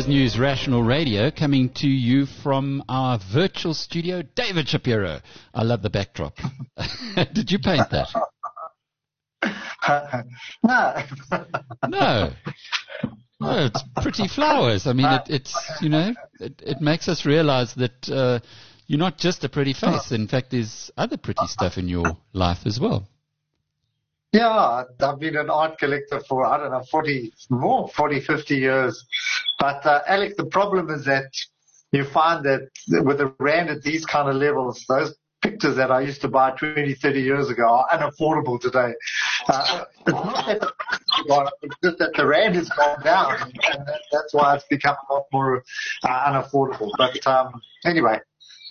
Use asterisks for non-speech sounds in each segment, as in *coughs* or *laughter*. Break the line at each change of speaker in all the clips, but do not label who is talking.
Biz News Rational Radio coming to you from our virtual studio. David Shapiro. I love the backdrop. *laughs* Did you paint that? *laughs*
no. *laughs*
no. No, it's pretty flowers. I mean, it, it's, you know, it, it makes us realize that uh, you're not just a pretty face. In fact, there's other pretty stuff in your life as well.
Yeah, I've been an art collector for, I don't know, 40, more, 40, 50 years. But, uh, Alex, the problem is that you find that with the rand at these kind of levels, those pictures that I used to buy 20, 30 years ago are unaffordable today. Uh, it's not that the, it's just that the rand has gone down, and that, that's why it's become a lot more uh, unaffordable. But um, anyway,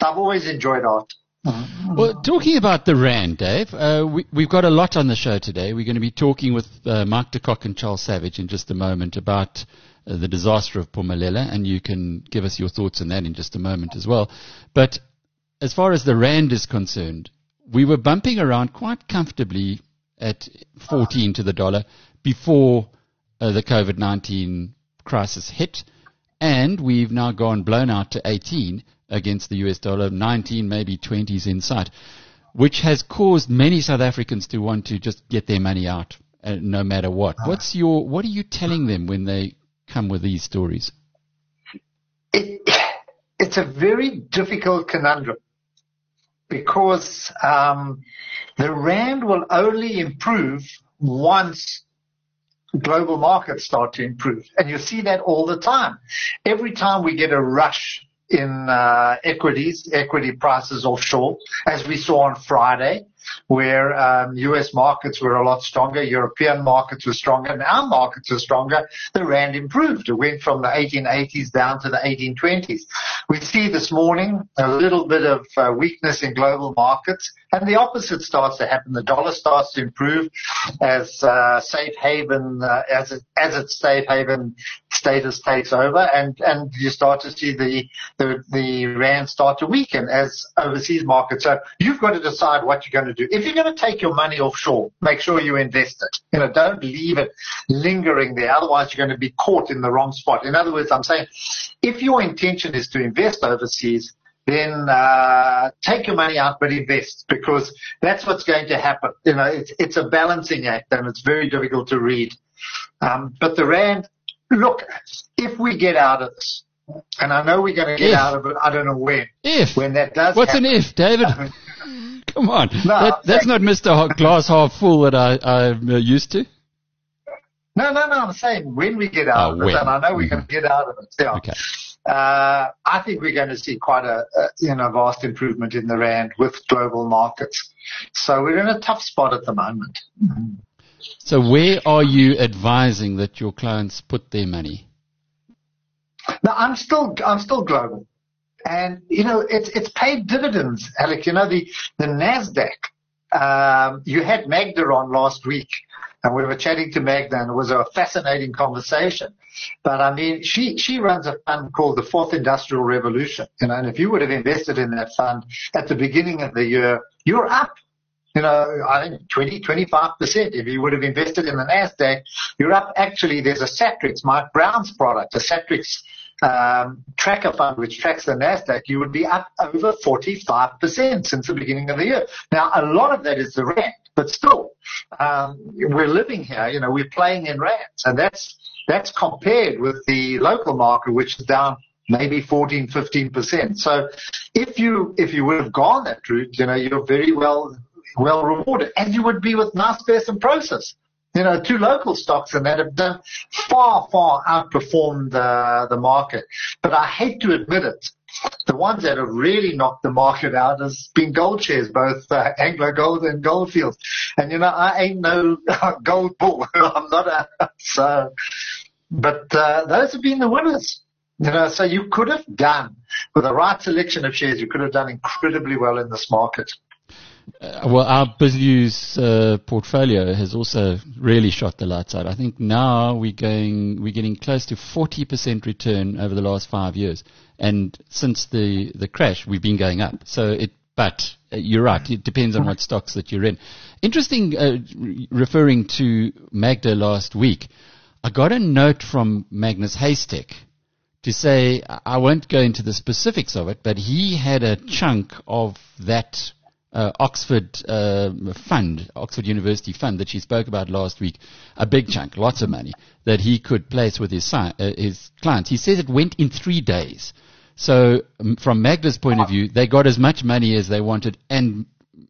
I've always enjoyed art.
Well, talking about the Rand, Dave, uh, we, have got a lot on the show today. We're going to be talking with uh, Mark de Kock and Charles Savage in just a moment about uh, the disaster of Phumelela, and you can give us your thoughts on that in just a moment as well. But as far as the Rand is concerned, we were bumping around quite comfortably at 14 to the dollar before uh, the COVID-19 crisis hit, and we've now gone blown out to 18 against the US dollar, 19, maybe 20s in sight, which has caused many South Africans to want to just get their money out uh, no matter what. Ah. What's your, what are you telling them when they come with these stories?
It, *coughs* it's a very difficult conundrum because um, the rand will only improve once global markets start to improve, and you see that all the time. Every time we get a rush in uh, equities, equity prices offshore, as we saw on Friday, where um, U.S. markets were a lot stronger, European markets were stronger, and our markets were stronger. The rand improved. It went from the 1880s down to the 1820s. We see this morning a little bit of uh, weakness in global markets, and the opposite starts to happen. The dollar starts to improve as uh, safe haven, uh, as it, as its safe haven status takes over, and and you start to see the the the rand start to weaken as overseas markets. So you've got to decide what you're going to do. If you're going to take your money offshore, make sure you invest it. You know, don't leave it lingering there. Otherwise, you're going to be caught in the wrong spot. In other words, I'm saying if your intention is to invest overseas, then uh, take your money out but invest because that's what's going to happen. You know, it's, it's a balancing act and it's very difficult to read. Um, but the rand, look, if we get out of this, and I know we're going to get if. out of it, I don't know when.
If
when that does,
what's
happen,
an if, David? *laughs* Come on, no, that, that's not Mr. Glass half full that I, I'm uh, used to.
No, no, no. I'm saying when we get out oh, of it, and I know we're mm-hmm. going to get out of it. Yeah. Okay. Uh, I think we're going to see quite a, a, you know vast improvement in the rand with global markets. So we're in a tough spot at the moment.
So where are you advising that your clients put their money?
No, I'm still I'm still global. And, you know, it's, it's paid dividends, Alec. You know, the, the NASDAQ, um, you had Magda on last week and we were chatting to Magda and it was a fascinating conversation. But I mean, she, she runs a fund called the Fourth Industrial Revolution, you know, and if you would have invested in that fund at the beginning of the year, you're up you know, I think 20, 25%. If you would have invested in the NASDAQ, you're up. Actually, there's a Satrix, Mike Brown's product, a Satrix um, tracker fund, which tracks the Nasdaq, you would be up over 45% since the beginning of the year. Now, a lot of that is the rand, but still, um, we're living here. You know, we're playing in rands, and that's that's compared with the local market, which is down maybe 14, 15%. So if you, if you would have gone that route, you know, you're very well, well rewarded, and you would be with Naspers and Prosus. you know, two local stocks and that have done far, far outperformed uh, the market. But I hate to admit it. The ones that have really knocked the market out has been gold shares, both uh, Anglo Gold and Goldfields. And you know, I ain't no *laughs* gold bull. *laughs* I'm not a, so, but, uh, those have been the winners. You know, so you could have done with the right selection of shares, you could have done incredibly well in this market.
Uh, well, our business uh, portfolio has also really shot the lights out. I think now we're going, we're getting close to 40% return over the last five years. And since the, the crash, we've been going up. So it, but uh, you're right. It depends on what stocks that you're in. Interesting, uh, referring to Magda last week. I got a note from Magnus Heystek to say, I won't go into the specifics of it, but he had a chunk of that uh, Oxford uh, fund, Oxford University fund that she spoke about last week, a big chunk, lots of money that he could place with his, uh, his clients. He says it went in three days. So from Magda's point of view, they got as much money as they wanted, and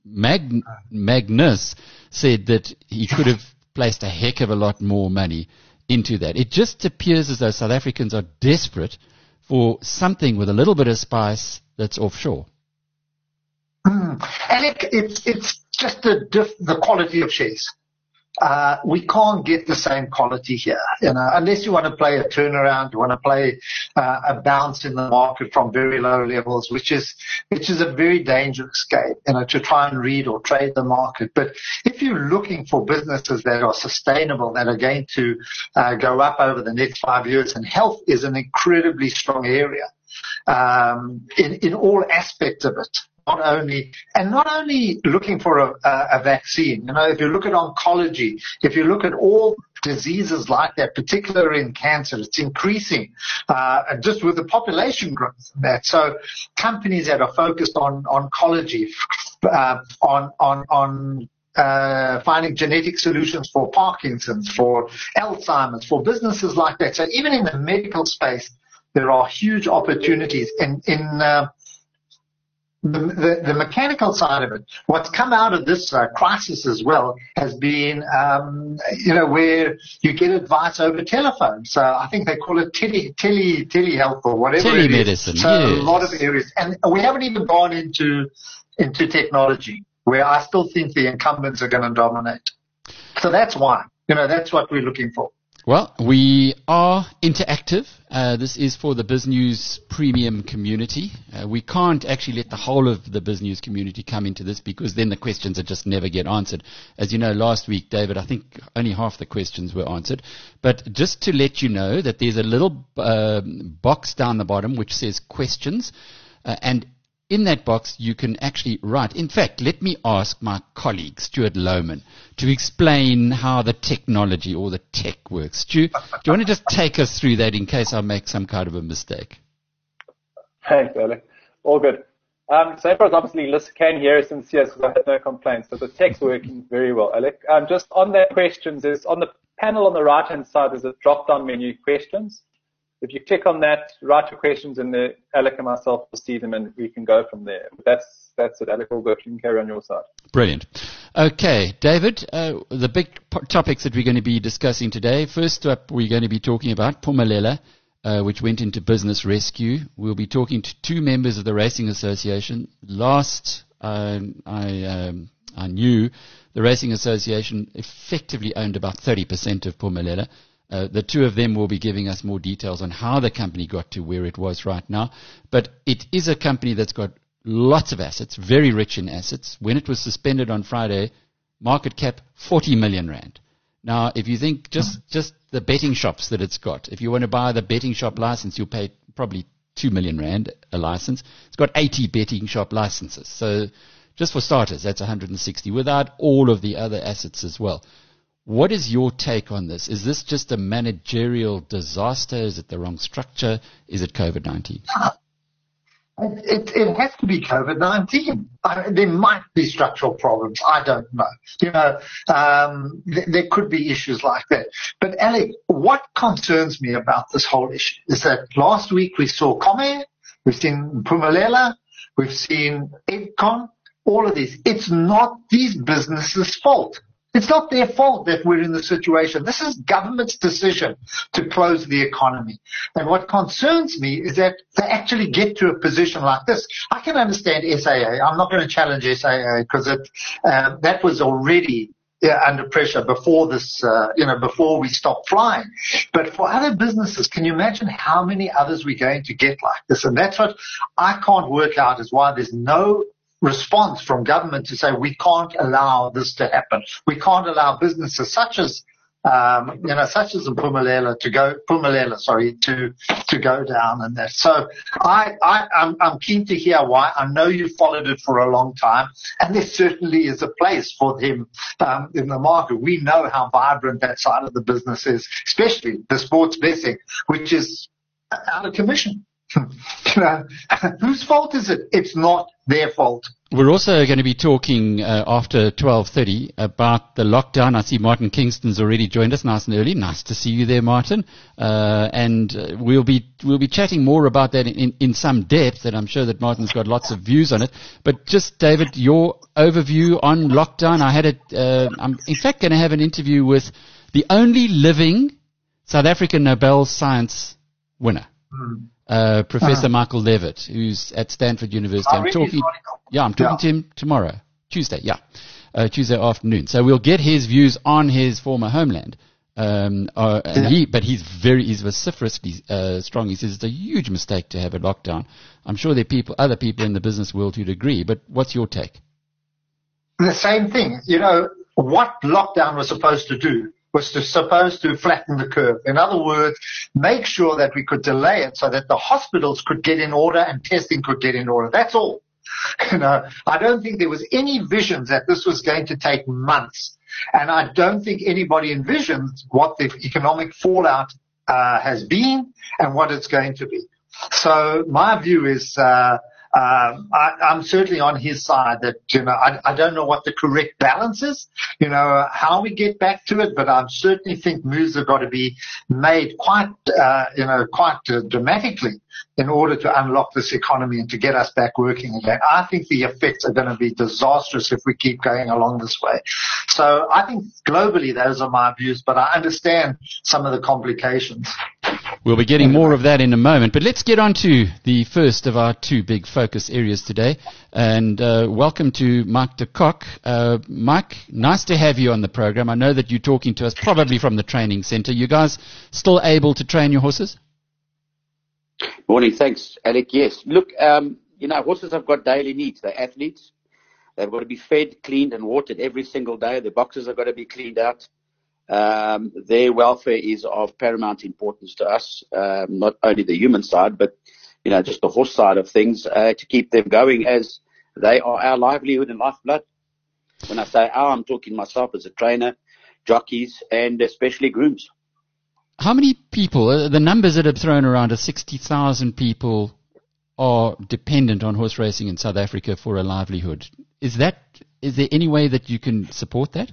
Mag- Magnus said that he could have placed a heck of a lot more money into that. It just appears as though South Africans are desperate for something with a little bit of spice that's offshore.
Mm. Alec, it's, it's just the, the quality of shares. Uh, we can't get the same quality here, you know, unless you want to play a turnaround, you want to play uh, a bounce in the market from very low levels, which is which is a very dangerous game, you know, to try and read or trade the market. But if you're looking for businesses that are sustainable, that are going to uh, go up over the next five years, and health is an incredibly strong area um, in in all aspects of it not only and not only looking for a, a, vaccine. You know, if you look at oncology, if you look at all diseases like that, particularly in cancer, it's increasing uh, just with the population growth. That so companies that are focused on oncology, uh, on on on uh, finding genetic solutions for Parkinson's, for Alzheimer's, for businesses like that. So even in the medical space, there are huge opportunities in in uh, the, the, the, mechanical side of it, what's come out of this uh, crisis as well has been, um, you know, where you get advice over telephone. So I think they call it tele, tele, telehealth or whatever.
Telemedicine.
So
yes.
a lot of areas. And we haven't even gone into, into technology where I still think the incumbents are going to dominate. So that's why, you know, that's what we're looking for.
Well, we are interactive. Uh, this is for the BizNews premium community. Uh, we can't actually let the whole of the BizNews community come into this because then the questions would just never get answered. As you know, last week, David, I think only half the questions were answered. But just to let you know that there's a little uh, box down the bottom which says questions. Uh, and in that box, you can actually write. In fact, let me ask my colleague, Stuart Lowman, to explain how the technology or the tech works. Stu, do you want to just take us through that in case I make some kind of a mistake?
Thanks, Alec. All good. Um, so everyone's obviously list can hear us since yes, because I had no complaints. So the tech's working very well, Alec. Um, just on that questions, is on the panel on the right hand side, there's a drop down menu questions. If you click on that, write your questions and the Alec and myself will see them and we can go from there. That's that's it. Alec go. You can carry on your side.
Brilliant. Okay, David, uh, the big po- topics that we're going to be discussing today. First up, we're going to be talking about Phumelela, uh, which went into business rescue. We'll be talking to two members of the Racing Association. Last uh, I, um, I knew, the Racing Association effectively owned about 30% of Phumelela. Uh, the two of them will be giving us more details on how the company got to where it was right now. But it is a company that's got lots of assets, very rich in assets. When it was suspended on Friday, market cap 40 million rand. Now, if you think just, just the betting shops that it's got, if you want to buy the betting shop license, you'll pay probably 2 million rand a license. It's got 80 betting shop licenses. So just for starters, that's 160 without all of the other assets as well. What is your take on this? Is this just a managerial disaster? Is it the wrong structure? Is it COVID 19?
It, it, has to be COVID-19. there might be structural problems. I don't know. You know, um, th- there could be issues like that. But Alec, what concerns me about this whole issue is that last week we saw Comair, we've seen Phumelela, we've seen Edcon, all of these. It's not these businesses' fault. It's not their fault that we're in the situation. This is government's decision to close the economy. And what concerns me is that they actually get to a position like this. I can understand SAA. I'm not going to challenge SAA because it, um, that was already yeah, under pressure before this, uh, you know, before we stopped flying. But for other businesses, can you imagine how many others we're going to get like this? And that's what I can't work out is why there's no response from government to say we can't allow this to happen. We can't allow businesses such as um, you know, such as Phumelela to go, Phumelela, sorry, to, to go down and that. So I, I, I'm, I'm keen to hear why. I know you followed it for a long time and there certainly is a place for him, um, in the market. We know how vibrant that side of the business is, especially the sports betting, which is out of commission. *laughs* whose fault is it? It's not their fault.
We're also going to be talking uh, after 12.30 about the lockdown. I see Martin Kingston's already joined us nice and early. Nice to see you there, Martin. Uh, and uh, we'll be we'll be chatting more about that in, in some depth, and I'm sure that Martin's got lots of views on it. But just, David, your overview on lockdown. I had it, uh, I'm in fact going to have an interview with the only living South African Nobel Science winner. Mm. Uh, Professor uh-huh. Michael Levitt, who's at Stanford University. I'm talking, yeah, I'm talking yeah. to him tomorrow, Tuesday, yeah, uh, Tuesday afternoon. So we'll get his views on his former homeland. Um, uh, and yeah. he, but he's very, he's vociferously uh, strong. He says it's a huge mistake to have a lockdown. I'm sure there are people, other people in the business world who'd agree. But what's your take?
The same thing. You know what lockdown was supposed to do was to, supposed to flatten the curve. In other words, make sure that we could delay it so that the hospitals could get in order and testing could get in order. That's all. *laughs* You know, I don't think there was any vision that this was going to take months. And I don't think anybody envisioned what the economic fallout uh, has been and what it's going to be. So my view is, uh, um, I, am certainly on his side that, you know, I, I, don't know what the correct balance is, you know, how we get back to it, but I certainly think moves have got to be made quite, uh, you know, quite uh, dramatically in order to unlock this economy and to get us back working again. I think the effects are going to be disastrous if we keep going along this way. So I think globally those are my views, but I understand some of the complications.
We'll be getting more of that in a moment, but let's get on to the first of our two big focus areas today. And uh, welcome to Mike de Kock. Uh, Mike, nice to have you on the program. I know that you're talking to us probably from the training center. You guys still able to train your horses?
Morning, thanks, Alec. Yes, look, um, you know, horses have got daily needs. They're athletes. They've got to be fed, cleaned, and watered every single day. The boxes have got to be cleaned out. Um, their welfare is of paramount importance to us, um, not only the human side, but you know, just the horse side of things, uh, to keep them going as they are our livelihood and lifeblood. When I say our, I'm talking myself as a trainer, jockeys, and especially grooms.
How many people, uh, the numbers that are thrown around are 60,000 people are dependent on horse racing in South Africa for a livelihood. Is that, is there any way that you can support that?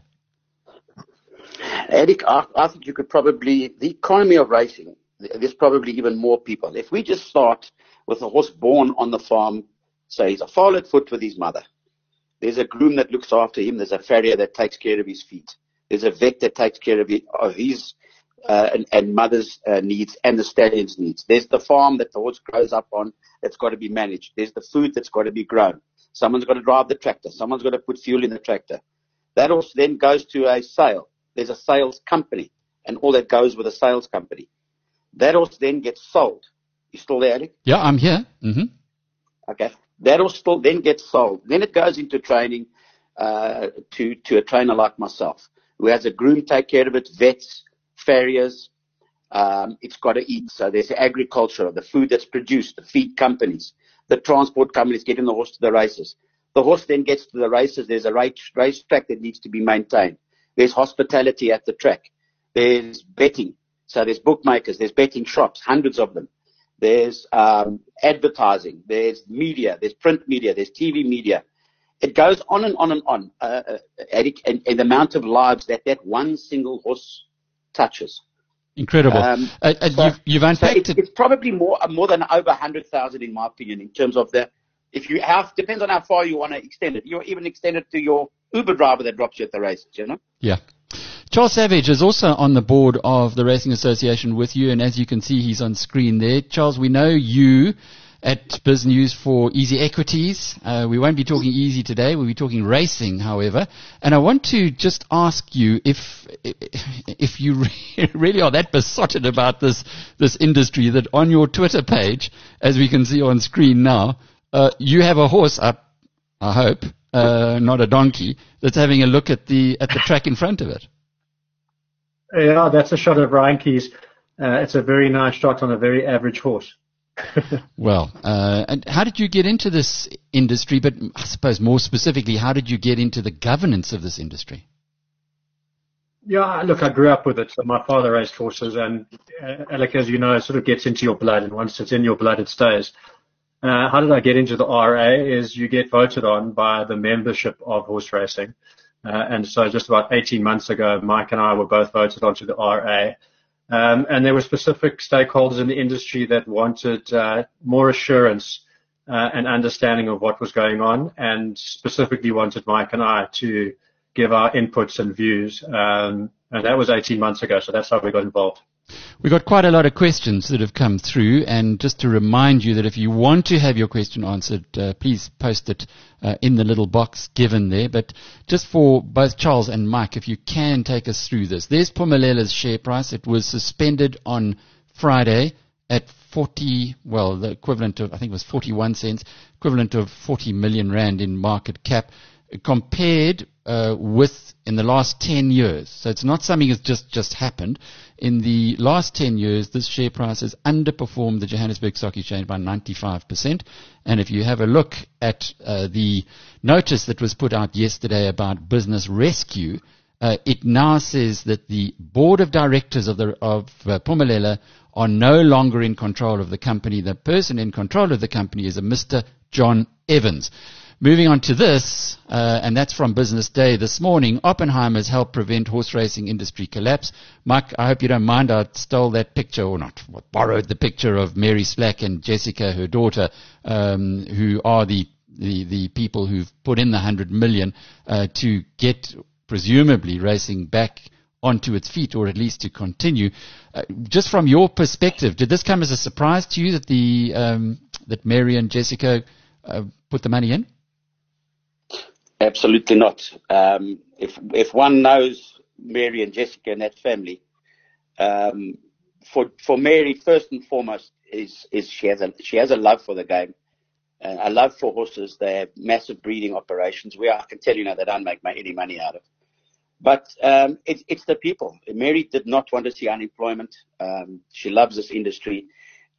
Eric, I, I think you could probably, the economy of racing, there's probably even more people. If we just start with a horse born on the farm, say he's a foal at foot with his mother. There's a groom that looks after him. There's a farrier that takes care of his feet. There's a vet that takes care of, his uh, and, and, mother's uh, needs and the stallion's needs. There's the farm that the horse grows up on that's got to be managed. There's the food that's got to be grown. Someone's got to drive the tractor. Someone's got to put fuel in the tractor. That also then goes to a sale there's a sales company and all that goes with a sales company. That also then gets sold. You still there, Alec?
Yeah, I'm here. Mm-hmm.
Okay. That also still then gets sold. Then it goes into training uh, to to a trainer like myself, who has a groom take care of it, vets, farriers. Um, it's got to eat. So there's the agriculture, the food that's produced, the feed companies, the transport companies getting the horse to the races. The horse then gets to the races. There's a race, race track that needs to be maintained. There's hospitality at the track. There's betting. So there's bookmakers. There's betting shops, hundreds of them. There's um, advertising. There's media. There's print media. There's TV media. It goes on and on and on, uh, uh, and, and, the amount of lives that that one single horse touches.
Incredible. Um, uh, uh so, you've, you've unpacked so
it's. It's probably more more than over 100,000 in my opinion in terms of the, if you have, depends on how far you want to extend it. You even extend it to your Uber driver that drops you at the races, you know?
Yeah. Charles Savage is also on the board of the Racing Association with you, and as you can see, he's on screen there. Charles, we know you at BizNews for Easy Equities. Uh, we won't be talking easy today. We'll be talking racing, however. And I want to just ask you if if you *laughs* really are that besotted about this this industry that on your Twitter page, as we can see on screen now, uh, you have a horse up. I hope uh, not a donkey, that's having a look at the at the track in front of it.
Yeah, that's a shot of Ryan Keys. Uh, it's a very nice shot on a very average horse. *laughs*
well, uh, and how did you get into this industry? But I suppose more specifically, how did you get into the governance of this industry?
yeah, look, I grew up with it. So my father raced horses, and uh, Alec, as you know, it sort of gets into your blood, and once it's in your blood, it stays. Uh, how did I get into the RA? Is you get voted on by the membership of horse racing, uh, and so just about 18 months ago, Mike and I were both voted onto the RA. Um, and there were specific stakeholders in the industry that wanted uh, more assurance uh, and understanding of what was going on, and specifically wanted Mike and I to give our inputs and views. Um, and that was 18 months ago, so that's how we got involved.
We got quite a lot of questions that have come through, and just to remind you that if you want to have your question answered, uh, please post it uh, in the little box given there. But just for both Charles and Mike, if you can take us through this, there's Phumelela's share price. It was suspended on Friday at 40, well, the equivalent of, I think it was 41 cents, equivalent of 40 million rand in market cap compared uh, with in the last 10 years. So it's not something that's just, just happened. In the last 10 years, this share price has underperformed the Johannesburg Stock Exchange by 95%. And if you have a look at uh, the notice that was put out yesterday about business rescue, uh, it now says that the board of directors of, the, of uh, Phumelela are no longer in control of the company. The person in control of the company is a Mr. John Evans. Moving on to this, uh, and that's from Business Day this morning. Oppenheimer's helped prevent horse racing industry collapse. Mike, I hope you don't mind. I stole that picture, or not, borrowed the picture of Mary Slack and Jessica, her daughter, um, who are the, the, the people who've put in the hundred million uh, to get presumably racing back onto its feet, or at least to continue. Uh, just from your perspective, did this come as a surprise to you that the um, that Mary and Jessica uh, put the money in?
Absolutely not. Um, if if one knows Mary and Jessica and that family, um, for for Mary first and foremost is is she has a she has a love for the game, uh, a love for horses. They have massive breeding operations where I can tell you now they don't make any money out of. But um, it's it's the people. Mary did not want to see unemployment. Um, she loves this industry,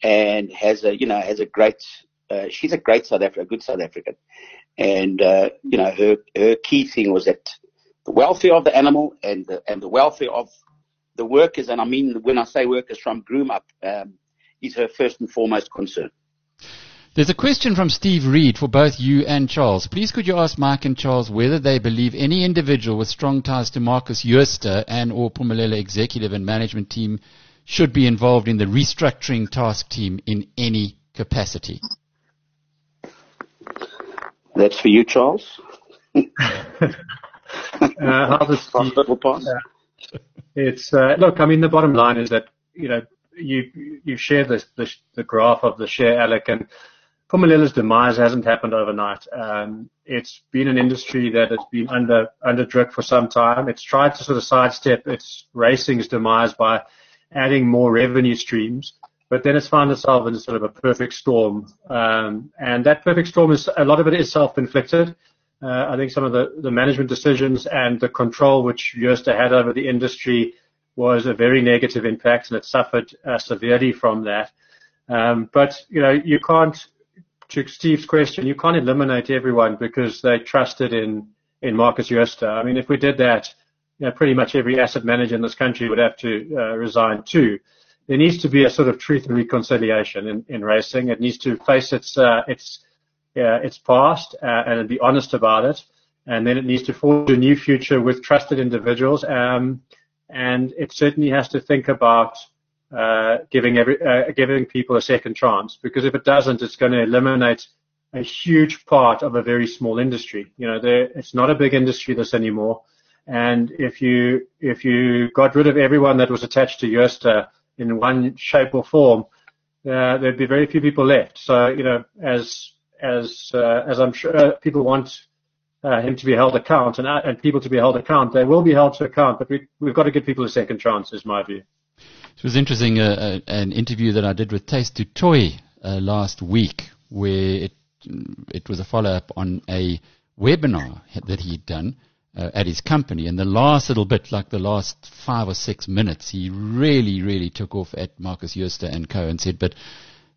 and has a you know has a great. Uh, she's a great South African, a good South African, and, uh, you know, her, her key thing was that the welfare of the animal and the, and the welfare of the workers, and I mean, when I say workers from groom up, um, is her first and foremost concern.
There's a question from Steve Reed for both you and Charles. Please could you ask Mike and Charles whether they believe any individual with strong ties to Markus Jooste and or Phumelela executive and management team should be involved in the restructuring task team in any capacity?
That's for you, Charles. *laughs* uh,
the, uh, it's uh, look. I mean, the bottom line is that you know you you share this, the the graph of the share, Alec, and Phumelela's demise hasn't happened overnight. Um, it's been an industry that has been under under drip for some time. It's tried to sort of sidestep its racing's demise by adding more revenue streams but then it's found itself in sort of a perfect storm. Um, and that perfect storm is a lot of it is self-inflicted. Uh, I think some of the, the management decisions and the control which Jooste had over the industry was a very negative impact, and it suffered uh, severely from that. Um, but you know, you can't. To Steve's question, you can't eliminate everyone because they trusted in in Markus Jooste. I mean, if we did that, you know, pretty much every asset manager in this country would have to uh, resign too there needs to be a sort of truth and reconciliation in, in racing. It needs to face its uh, its uh, its past uh, and be honest about it, and then it needs to forge a new future with trusted individuals. Um, and it certainly has to think about uh, giving every uh, giving people a second chance because if it doesn't, it's going to eliminate a huge part of a very small industry. You know, there, it's not a big industry this anymore. And if you if you got rid of everyone that was attached to Jooste, in one shape or form, uh, there'd be very few people left. So, you know, as as uh, as I'm sure uh, people want uh, him to be held account and uh, and people to be held account, they will be held to account. But we we've got to give people a second chance, is my view.
It was interesting, uh, an interview that I did with Taste du Toit last week, where it it was a follow up on a webinar that he'd done uh, at his company. And the last little bit, like the last five or six minutes, he really, really took off at Markus Jooste and co and said, but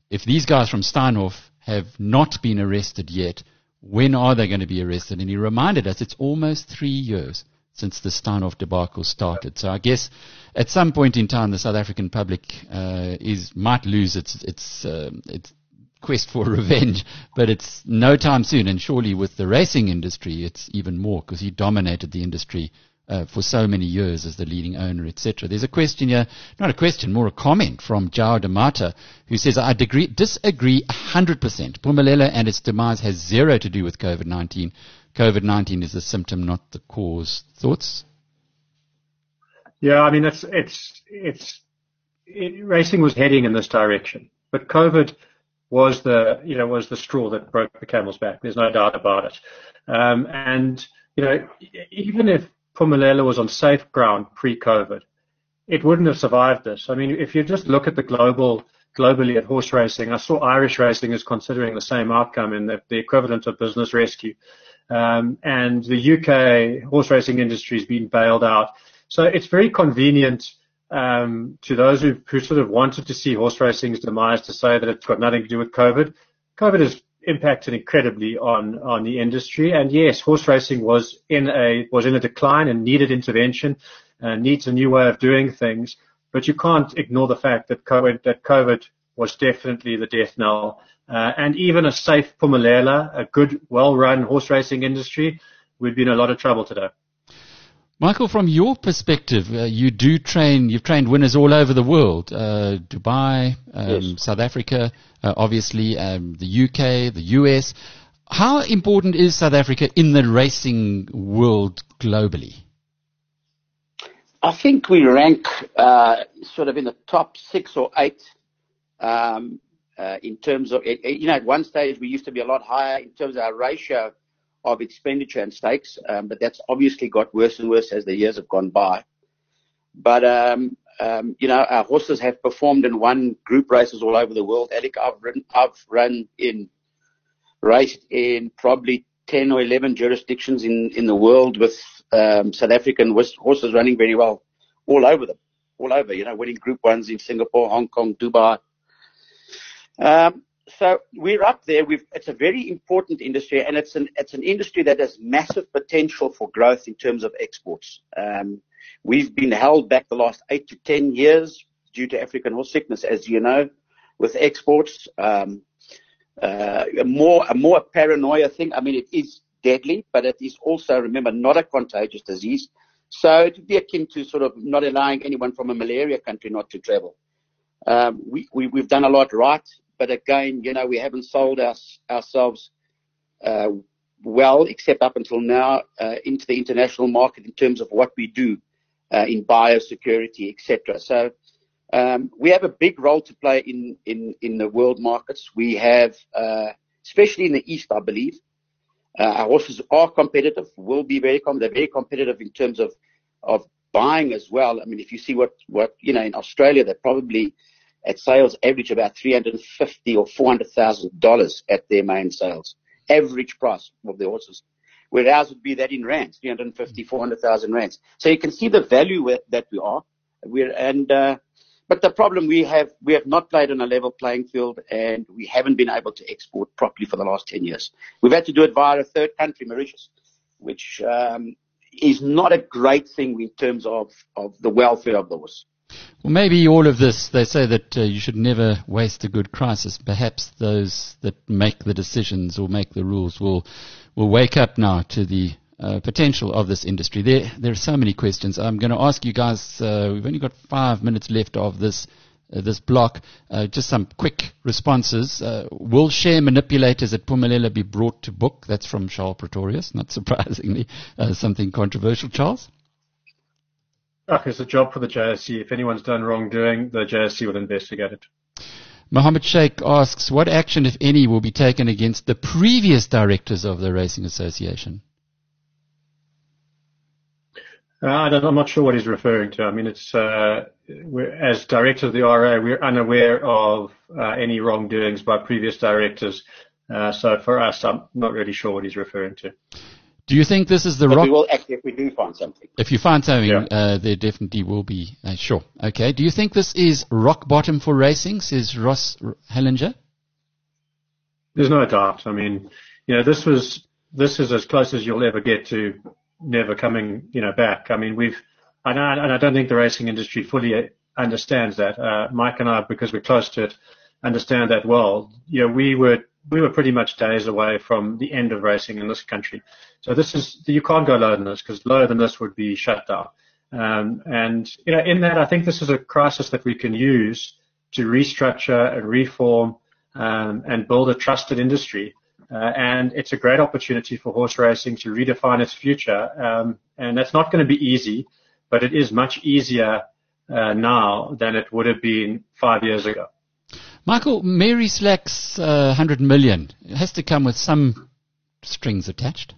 if these guys from Steinhoff have not been arrested yet, when are they going to be arrested? And he reminded us it's almost three years since the Steinhoff debacle started. So I guess at some point in time, the South African public uh, is might lose its its uh, its quest for revenge, but it's no time soon. And surely with the racing industry, it's even more because he dominated the industry uh, for so many years as the leading owner, etc. There's a question here, not a question, more a comment from Jao Damata, who says, I degree, disagree 100%. Phumelela and its demise has zero to do with COVID-19. COVID-19 is the symptom, not the cause. Thoughts?
Yeah, I mean, it's, it's, it's, it, racing was heading in this direction, but COVID was the, you know, was the straw that broke the camel's back. There's no doubt about it. Um, and, you know, even if Phumelela was on safe ground pre-COVID, it wouldn't have survived this. I mean, if you just look at the global, globally at horse racing, I saw Irish racing is considering the same outcome in the, the equivalent of business rescue. Um, and the UK horse racing industry has been bailed out. So it's very convenient um, to those who, who sort of wanted to see horse racing's demise to say that it's got nothing to do with COVID. COVID has impacted incredibly on on the industry. And yes, horse racing was in a was in a decline and needed intervention, uh, needs a new way of doing things. But you can't ignore the fact that COVID that COVID was definitely the death knell. Uh, and even a safe Phumelela, a good, well-run horse racing industry, we'd be in a lot of trouble today.
Michael, from your perspective, uh, you do train, you've trained winners all over the world, uh, Dubai, um, yes. South Africa, uh, obviously, um, the UK, the US. How important is South Africa in the racing world globally?
I think we rank uh, sort of in the top six or eight um, uh, in terms of, you know, at one stage we used to be a lot higher in terms of our ratio of expenditure and stakes, um, but that's obviously got worse and worse as the years have gone by. But um, um, you know, our horses have performed and won group races all over the world. Alec, I've run, I've run in, raced in probably 10 or 11 jurisdictions in, in the world with um, South African horses running very well all over them, all over, you know, winning group ones in Singapore, Hong Kong, Dubai. Um, so we're up there. We've, it's a very important industry, and it's an it's an industry that has massive potential for growth in terms of exports. Um, we've been held back the last eight to ten years due to African horse sickness, as you know, with exports. Um, uh, a more a more paranoia thing. I mean, it is deadly, but it is also, remember, not a contagious disease. So it would be akin to sort of not allowing anyone from a malaria country not to travel. Um, we, we, we've done a lot right. But again, you know, we haven't sold ourselves uh, well, except up until now, uh, into the international market in terms of what we do uh, in biosecurity, etc. So um, we have a big role to play in in in the world markets. We have, especially in the east, I believe, our horses are competitive. Will be very com- they're very competitive in terms of of buying as well. I mean, if you see what what you know in Australia, they're probably at sales average about 350 or 400,000 dollars at their main sales, average price of the horses. Whereas ours would be that in rands, 350, 400,000 rands. So you can see the value that we are. We're, and, uh, but the problem we have, we have not played on a level playing field and we haven't been able to export properly for the last 10 years. We've had to do it via a third country, Mauritius, which, um, is not a great thing in terms of, of the welfare of the horse.
Well, maybe all of this, they say that uh, you should never waste a good crisis. Perhaps those that make the decisions or make the rules will, will wake up now to the uh, potential of this industry. There, there are so many questions. I'm going to ask you guys, uh, we've only got five minutes left of this, uh, this block. Uh, just some quick responses. Uh, will share manipulators at Phumelela be brought to book? That's from Charles Pretorius, not surprisingly. something controversial, Charles?
It's a job for the JSE. If anyone's done wrongdoing, the JSE will investigate it.
Mohammed Sheikh asks, what action, if any, will be taken against the previous directors of the Racing Association?
Uh, I'm not sure what he's referring to. I mean, it's uh, as director of the RA, we're unaware of uh, any wrongdoings by previous directors. Uh, so for us, I'm not really sure what he's referring to.
Do you think this is the
but
rock?
We will act if we do find something.
If you find something, yeah. uh, there definitely will be. Uh, sure. Okay. Do you think this is rock bottom for racing? Says Ross Hellinger.
There's no doubt. I mean, you know, this was this is as close as you'll ever get to never coming, you know, back. I mean, we've, and I, and I don't think the racing industry fully understands that. Uh, Mike and I, because we're close to it, understand that well. You know, we were we were pretty much days away from the end of racing in this country. So this is you can't go lower than this because lower than this would be shut down. Um, and you know, in that, I think this is a crisis that we can use to restructure and reform um, and build a trusted industry. Uh, and it's a great opportunity for horse racing to redefine its future. Um, and that's not going to be easy, but it is much easier uh, now than it would have been five years ago.
Michael, Mary Slack's uh, 100 million has to come with some strings attached.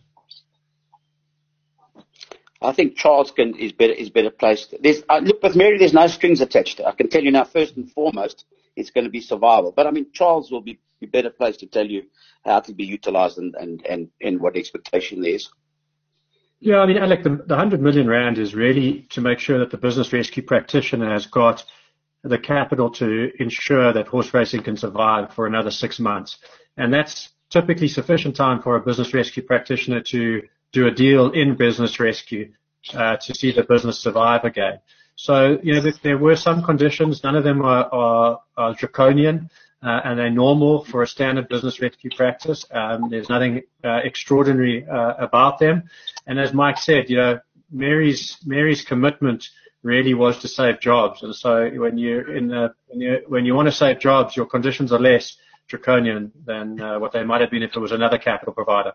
I think Charles can, is better is better placed. There's, uh, look, with Mary, there's no strings attached. I can tell you now, first and foremost, it's going to be survival. But I mean, Charles will be, be better placed to tell you how to be utilised and, and, and, and what the expectation there is.
Yeah, I mean, Alec, the, the 100 million rand is really to make sure that the business rescue practitioner has got the capital to ensure that horse racing can survive for another six months. And that's typically sufficient time for a business rescue practitioner to do a deal in business rescue uh, to see the business survive again. So, you know, there were some conditions. None of them are, are, are draconian, uh, and they're normal for a standard business rescue practice. Um, there's nothing uh, extraordinary uh, about them. And as Mike said, you know, Mary's Mary's commitment really was to save jobs. And so when you in the when you when you want to save jobs, your conditions are less draconian than uh, what they might have been if it was another capital provider.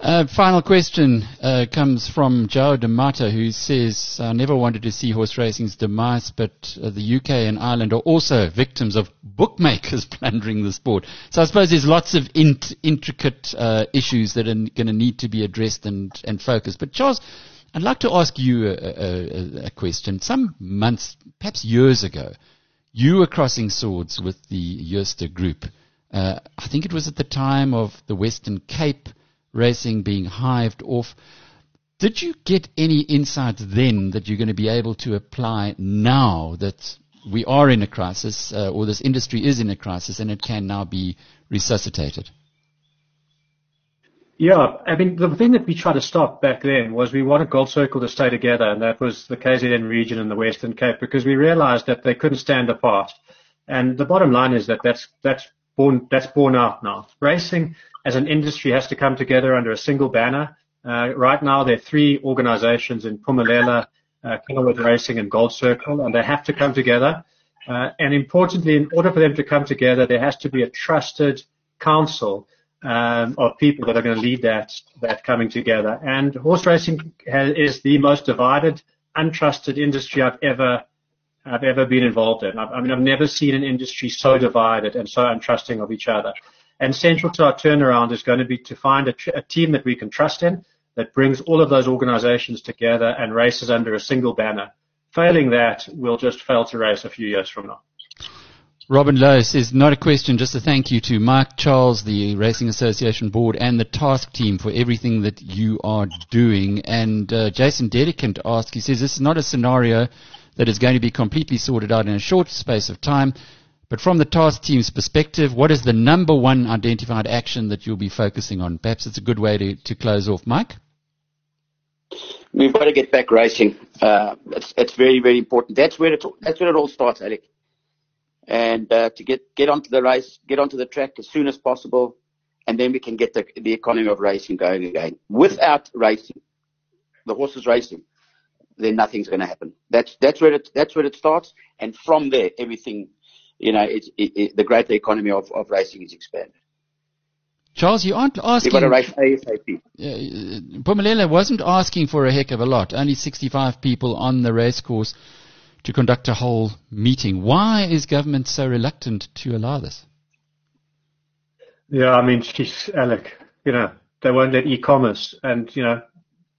Uh, final question uh, comes from Joe D'Amato, who says, I never wanted to see horse racing's demise, but uh, the UK and Ireland are also victims of bookmakers *laughs* plundering the sport. So I suppose there's lots of int- intricate uh, issues that are going to need to be addressed and, and focused. But Charles, I'd like to ask you a, a, a question. Some months, perhaps years ago, you were crossing swords with the Jooste group. Uh, I think it was at the time of the Western Cape racing being hived off. Did you get any insights then that you're going to be able to apply now that we are in a crisis, uh, or this industry is in a crisis, and it can now be resuscitated?
Yeah, I mean, the thing that we tried to stop back then was we wanted Gold Circle to stay together, and that was the KZN region and the Western Cape, because we realized that they couldn't stand apart. And the bottom line is that that's, that's born, that's borne out now. Racing as an industry has to come together under a single banner. Uh, right now, there are three organizations in Phumelela, uh, Kenilworth Racing, and Gold Circle, and they have to come together. Uh, and importantly, in order for them to come together, there has to be a trusted council um, of people that are going to lead that that coming together. And horse racing has, is the most divided, untrusted industry I've ever I've ever been involved in. I, I mean, I've never seen an industry so divided and so untrusting of each other. And central to our turnaround is going to be to find a, a team that we can trust in, that brings all of those organizations together and races under a single banner. Failing that, we'll just fail to race a few years from now.
Robin Lowe says, not a question, just a thank you to Mark Charles, the Racing Association Board, and the task team for everything that you are doing. And uh, Jason Dedicant asks, he says, this is not a scenario that is going to be completely sorted out in a short space of time. But from the task team's perspective, what is the number one identified action that you'll be focusing on? Perhaps it's a good way to, to close off. Mike?
We've got to get back racing. Uh, it's, it's very, very important. That's where it, that's where it all starts, Alec. And uh, to get, get onto the race, get onto the track as soon as possible, and then we can get the, the economy of racing going again. Without racing, the horses racing, then nothing's going to happen. That's that's where it that's where it starts, and from there, everything you know, it's, it, it, the greater economy of, of racing is expanded.
Charles, you aren't asking.
You've got to race ASAP.
Uh, Phumelela wasn't asking for a heck of a lot. Only 65 people on the racecourse to conduct a whole meeting. Why is government so reluctant to allow this?
Yeah, I mean, she's Alec. You know, they won't let e-commerce, and you know,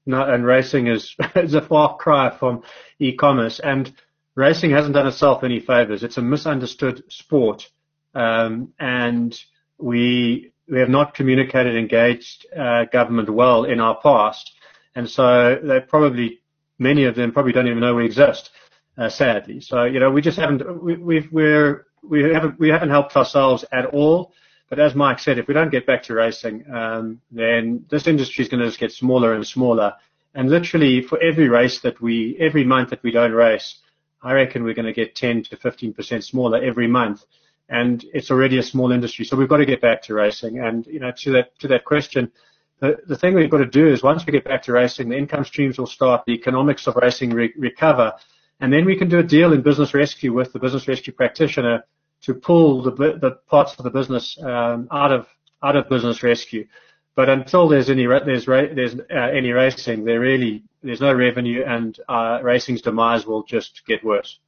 not, and racing is *laughs* is a far cry from e-commerce. And racing hasn't done itself any favors. It's a misunderstood sport, um, and we we have not communicated, engaged uh, government well in our past, and so they probably many of them probably don't even know we exist. Uh, sadly, so you know we just haven't we, we've we're we haven't we haven't helped ourselves at all. But as Mike said, if we don't get back to racing, um, then this industry is going to just get smaller and smaller. And literally, for every race that we, every month that we don't race, I reckon we're going to get 10 to 15 percent smaller every month. And it's already a small industry, so we've got to get back to racing. And you know, to that to that question, the, the thing we've got to do is once we get back to racing, the income streams will start, the economics of racing re- recover, and then we can do a deal in business rescue with the business rescue practitioner to pull the, the parts of the business um, out of out of business rescue. But until there's any there's there's uh, any racing, there really there's no revenue, and uh, racing's demise will just get worse.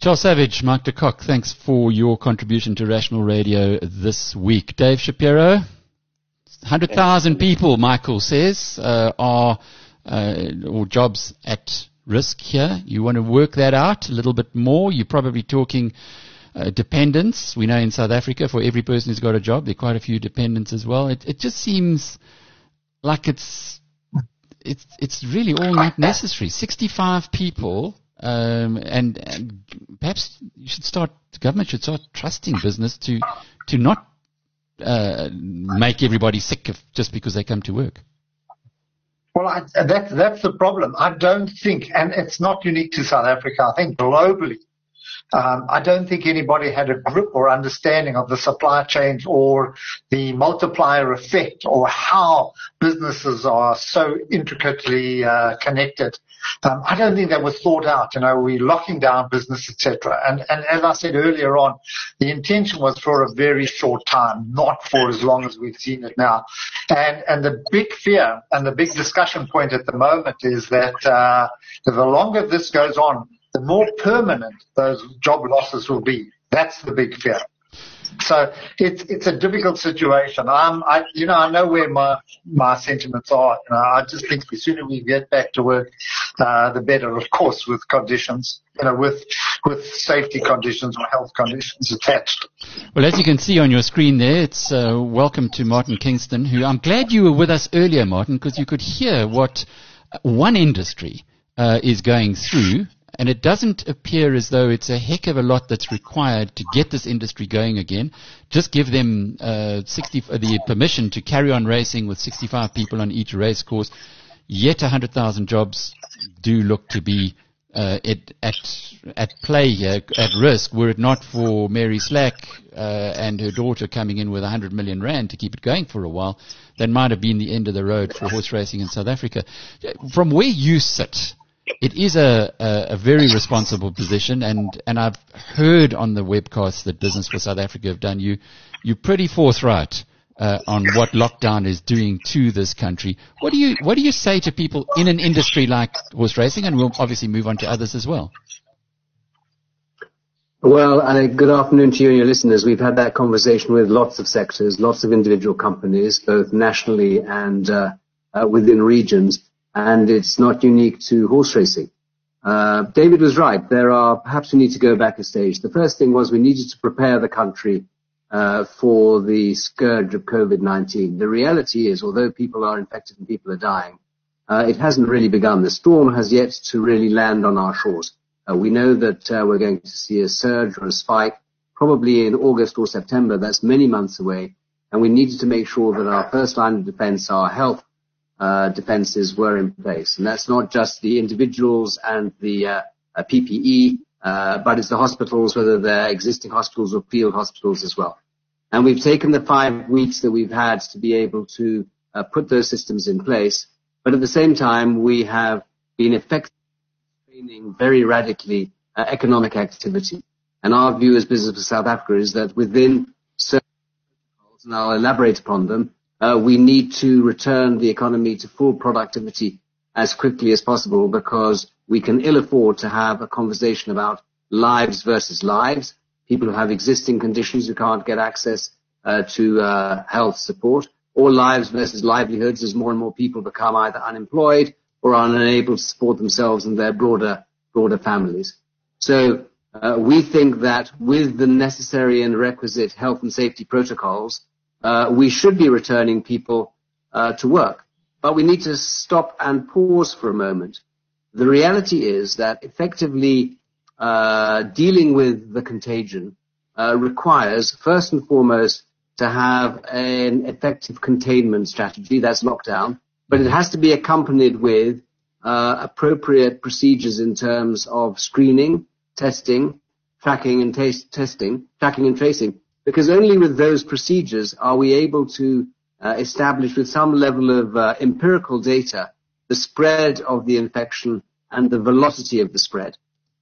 Charles Savage, Mark de Kock, thanks for your contribution to Rational Radio this week. Dave Shapiro, 100,000 people, Michael says, uh, are uh, or jobs at risk here. You want to work that out a little bit more. You're probably talking uh, dependents. We know in South Africa, for every person who's got a job, there are quite a few dependents as well. It, it just seems like it's it's it's really all not necessary. 65 people, um, and, and perhaps you should start. Government should start trusting business to to not uh, make everybody sick of, just because they come to work.
Well, I, that, that's the problem. I don't think, and it's not unique to South Africa. I think globally, um, I don't think anybody had a grip or understanding of the supply chains or the multiplier effect or how businesses are so intricately uh, connected. Um, I don't think that was thought out. You know, we're locking down business, etc. And, and as I said earlier on, the intention was for a very short time, not for as long as we've seen it now. And and the big fear and the big discussion point at the moment is that uh, the longer this goes on, the more permanent those job losses will be. That's the big fear. So it's it's a difficult situation. I'm, I, you know, I know where my my sentiments are. You know, I just think the sooner we get back to work, uh, the better. Of course, with conditions, you know, with with safety conditions or health conditions attached.
Well, as you can see on your screen there, it's uh, welcome to Martin Kingston. Who I'm glad you were with us earlier, Martin, because you could hear what one industry uh, is going through and it doesn't appear as though it's a heck of a lot that's required to get this industry going again. Just give them uh, 60, uh, the permission to carry on racing with 65 people on each race course. Yet 100,000 jobs do look to be uh, at, at, at play here, at risk, were it not for Mary Slack uh, and her daughter coming in with 100 million rand to keep it going for a while, that might have been the end of the road for horse racing in South Africa. From where you sit, it is a, a, a, very responsible position, and, and I've heard on the webcast that Business for South Africa have done. You you're pretty forthright uh, on what lockdown is doing to this country. What do you what do you say to people in an industry like horse racing, and we'll obviously move on to others as well.
Well, good afternoon to you and your listeners. We've had that conversation with lots of sectors, lots of individual companies, both nationally and uh, uh within regions and it's not unique to horse racing. Uh, David was right. There are perhaps we need to go back a stage. The first thing was we needed to prepare the country uh, for the scourge of COVID-19. The reality is, although people are infected and people are dying, uh, it hasn't really begun. The storm has yet to really land on our shores. Uh, we know that uh, we're going to see a surge or a spike probably in August or September. That's many months away, and we needed to make sure that our first line of defense, our health uh, defenses were in place. And that's not just the individuals and the uh, uh PPE, uh, but it's the hospitals, whether they're existing hospitals or field hospitals as well. And we've taken the five weeks that we've had to be able to uh, put those systems in place. But at the same time, we have been effectively training very radically uh, economic activity. And our view as Business for South Africa is that within certain protocols, and I'll elaborate upon them, we need to return the economy to full productivity as quickly as possible because we can ill afford to have a conversation about lives versus lives, people who have existing conditions who can't get access uh, to uh, health support, or lives versus livelihoods as more and more people become either unemployed or are unable to support themselves and their broader broader families. So uh, we think that with the necessary and requisite health and safety protocols, uh, we should be returning people uh, to work. But we need to stop and pause for a moment. The reality is that effectively uh, dealing with the contagion uh, requires, first and foremost, to have an effective containment strategy, that's lockdown, but it has to be accompanied with uh, appropriate procedures in terms of screening, testing, tracking and testing, tracking and tracing, because only with those procedures are we able to uh, establish with some level of uh, empirical data the spread of the infection and the velocity of the spread.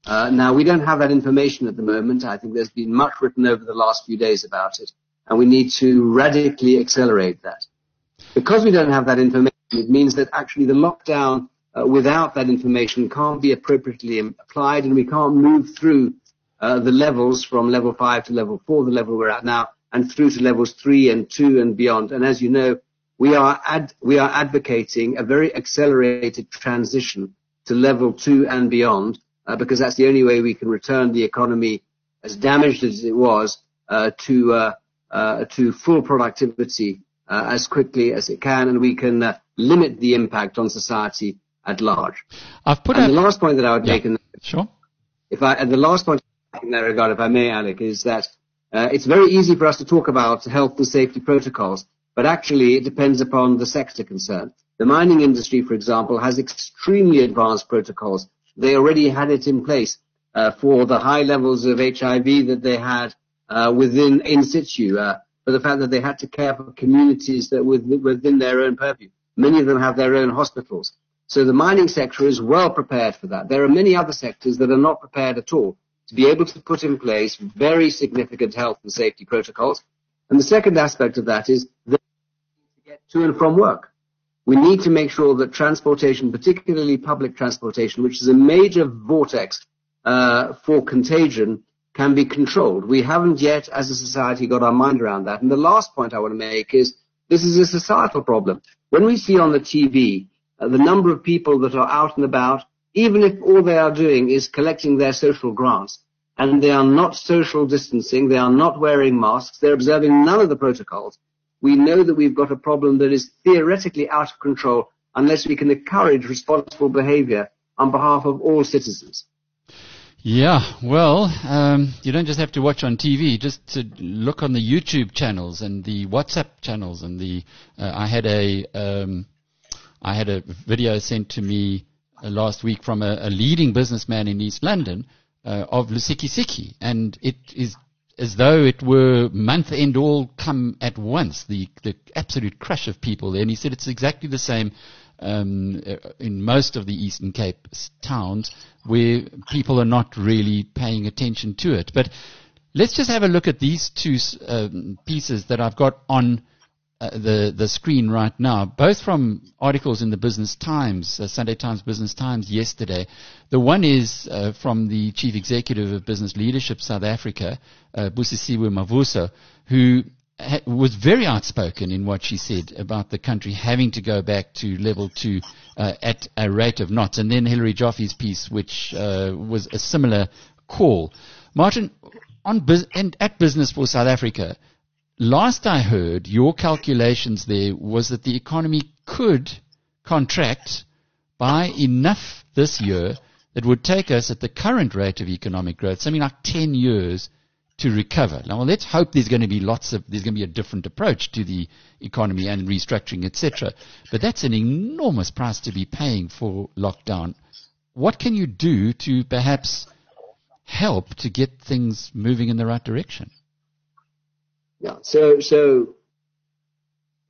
Uh, now, we don't have that information at the moment. I think there's been much written over the last few days about it and we need to radically accelerate that. Because we don't have that information, it means that actually the lockdown uh, without that information can't be appropriately applied and we can't move through uh, the levels from level 5 to level 4, the level we're at now, and through to levels 3 and 2 and beyond. And as you know, we are, ad- we are advocating a very accelerated transition to level 2 and beyond uh, because that's the only way we can return the economy as damaged as it was uh, to uh, uh, to full productivity uh, as quickly as it can, and we can uh, limit the impact on society at large.
I've put
and the last point that I would yeah, make in
sure.
If I and the last point in that regard, if I may, Alec, is that uh, it's very easy for us to talk about health and safety protocols, but actually it depends upon the sector concerned. The mining industry, for example, has extremely advanced protocols. They already had it in place uh, for the high levels of HIV that they had uh, within in situ, uh, for the fact that they had to care for communities that were within their own purview. Many of them have their own hospitals. So the mining sector is well prepared for that. There are many other sectors that are not prepared at all to be able to put in place very significant health and safety protocols. And the second aspect of that is that to get to and from work. We need to make sure that transportation, particularly public transportation, which is a major vortex uh, for contagion, can be controlled. We haven't yet, as a society, got our mind around that. And the last point I want to make is this is a societal problem. When we see on the TV uh, the number of people that are out and about, even if all they are doing is collecting their social grants, and they are not social distancing, they are not wearing masks, they're observing none of the protocols, we know that we've got a problem that is theoretically out of control unless we can encourage responsible behavior on behalf of all citizens.
Yeah, well, um, you don't just have to watch on TV. Just to look on the YouTube channels and the WhatsApp channels. And the uh, I had a um, I had a video sent to me last week from a, a, leading businessman in East London uh, of Lusikisiki, and it is as though it were month end all come at once. The the absolute crush of people there. And he said it's exactly the same um, uh, in most of the Eastern Cape towns where people are not really paying attention to it. But let's just have a look at these two um, pieces that I've got on uh, the the screen right now, both from articles in the Business Times, uh, Sunday Times Business Times yesterday. The one is uh, from the Chief Executive of Business Leadership South Africa, uh, Busisiwe Mavuso, who was very outspoken in what she said about the country having to go back to level two uh, at a rate of knots. And then Hilary Joffe's piece, which uh, was a similar call. Martin, on and at Business for South Africa, last I heard, your calculations there was that the economy could contract by enough this year that would take us at the current rate of economic growth, something like 10 years to recover. Now, well, let's hope there's going to be lots of, there's going to be a different approach to the economy and restructuring, etc. But that's an enormous price to be paying for lockdown. What can you do to perhaps help to get things moving in the right direction?
Yeah. So, so,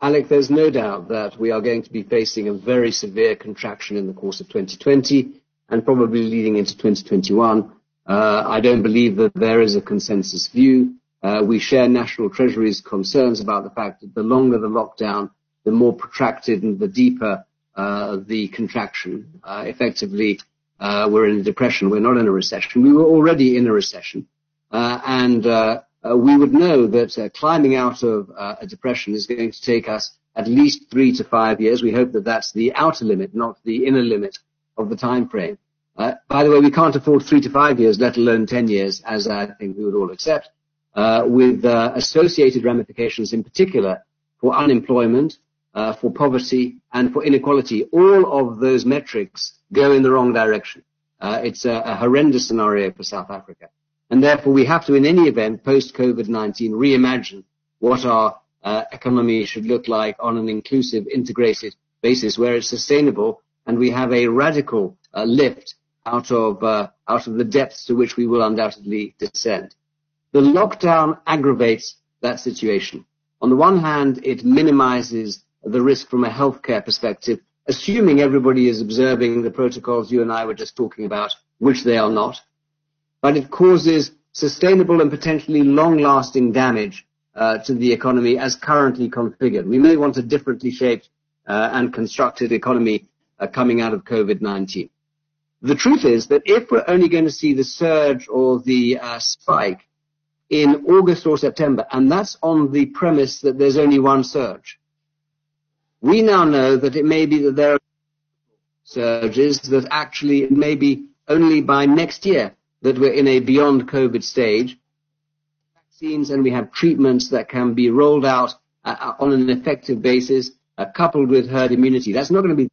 Alec, there's no doubt that we are going to be facing a very severe contraction in the course of 2020 and probably leading into 2021. Uh, I don't believe that there is a consensus view. Uh, we share National Treasury's concerns about the fact that the longer the lockdown, the more protracted and the deeper uh, the contraction. Effectively, we're in a depression. We're not in a recession. We were already in a recession. And we would know that climbing out of a depression is going to take us at least three to five years. We hope that that's the outer limit, not the inner limit of the time frame. Uh, by the way, we can't afford three to five years, let alone 10 years, as I think we would all accept, uh, with uh, associated ramifications in particular for unemployment, uh, for poverty, and for inequality. All of those metrics go in the wrong direction. Uh, it's a, horrendous scenario for South Africa. And therefore, we have to, in any event, post-COVID-19, reimagine what our uh, economy should look like on an inclusive, integrated basis where it's sustainable and we have a radical uh, lift out of uh, out of the depths to which we will undoubtedly descend. The lockdown aggravates that situation. On the one hand, it minimizes the risk from a healthcare perspective, assuming everybody is observing the protocols you and I were just talking about, which they are not. But it causes sustainable and potentially long-lasting damage uh, to the economy as currently configured. We may want a differently shaped uh, and constructed economy uh, coming out of COVID-19. The truth is that if we're only going to see the surge or the uh, spike in August or September, and that's on the premise that there's only one surge, we now know that it may be that there are surges that actually it may be only by next year that we're in a beyond COVID stage. Vaccines and we have treatments that can be rolled out uh, on an effective basis, uh, coupled with herd immunity. That's not going to be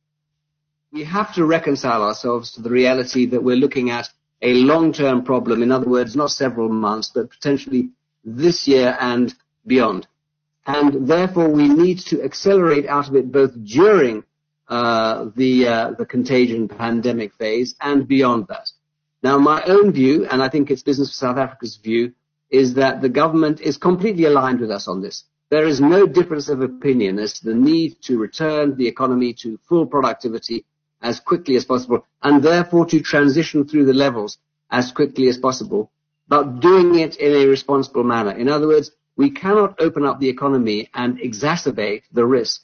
we have to reconcile ourselves to the reality that we're looking at a long-term problem. In other words, not several months, but potentially this year and beyond. And therefore, we need to accelerate out of it both during uh, the uh, the contagion pandemic phase and beyond that. Now, my own view, and I think it's Business for South Africa's view, is that the government is completely aligned with us on this. There is no difference of opinion as to the need to return the economy to full productivity as quickly as possible and therefore to transition through the levels as quickly as possible, but doing it in a responsible manner. In other words, we cannot open up the economy and exacerbate the risk.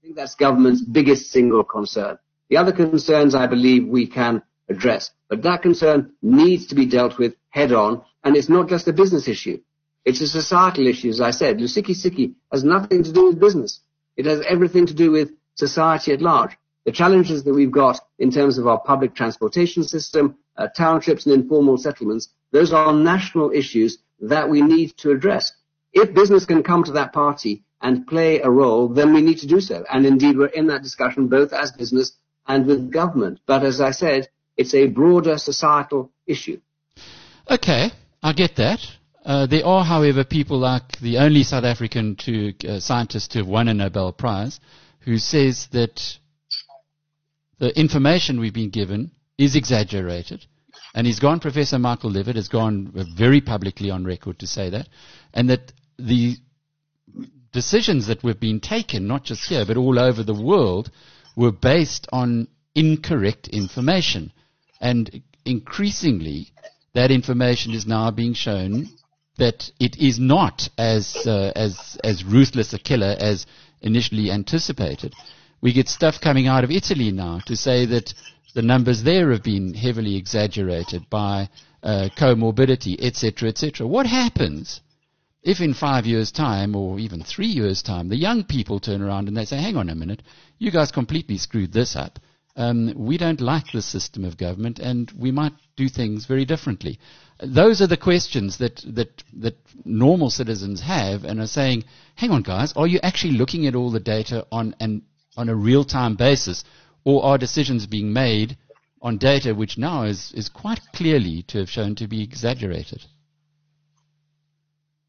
I think that's government's biggest single concern. The other concerns I believe we can address, but that concern needs to be dealt with head on, and it's not just a business issue. It's a societal issue, as I said. Lusikisiki has nothing to do with business. It has everything to do with society at large. The challenges that we've got in terms of our public transportation system, uh, townships and informal settlements, those are national issues that we need to address. If business can come to that party and play a role, then we need to do so. And indeed, we're in that discussion both as business and with government. But as I said, it's a broader societal issue.
Okay, I get that. Uh, there are, however, people like the only South African to, uh, scientist to have won a Nobel Prize who says that the information we've been given is exaggerated. And he's gone, Professor Michael Levitt has gone very publicly on record to say that, and that the decisions that were being taken, not just here, but all over the world, were based on incorrect information. And increasingly, that information is now being shown that it is not as, uh, as, as ruthless a killer as initially anticipated. We get stuff coming out of Italy now to say that the numbers there have been heavily exaggerated by uh, comorbidity, etc., etc. What happens if in five years' time, or even three years' time, the young people turn around and they say, hang on a minute, you guys completely screwed this up. Um, we don't like this system of government and we might do things very differently. Those are the questions that, that, that normal citizens have and are saying, hang on guys, are you actually looking at all the data on an on a real-time basis, or are decisions being made on data which now is, is quite clearly to have shown to be exaggerated?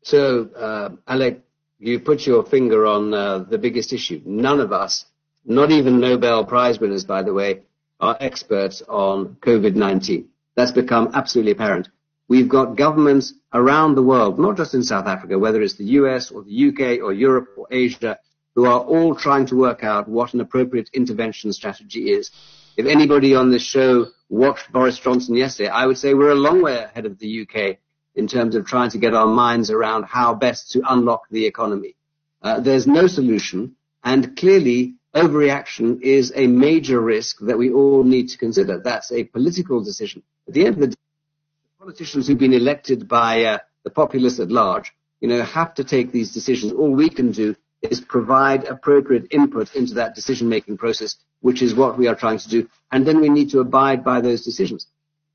So, uh, Alec, you put your finger on uh, the biggest issue. None of us, not even Nobel Prize winners, by the way, are experts on COVID-19. That's become absolutely apparent. We've got governments around the world, not just in South Africa, whether it's the US or the UK or Europe or Asia, who are all trying to work out what an appropriate intervention strategy is. If anybody on this show watched Boris Johnson yesterday, I would say we're a long way ahead of the UK in terms of trying to get our minds around how best to unlock the economy. Uh, there's no solution, and clearly overreaction is a major risk that we all need to consider. That's a political decision. At the end of the day, politicians who've been elected by uh, the populace at large, you know, have to take these decisions. All we can do is provide appropriate input into that decision-making process, which is what we are trying to do. And then we need to abide by those decisions.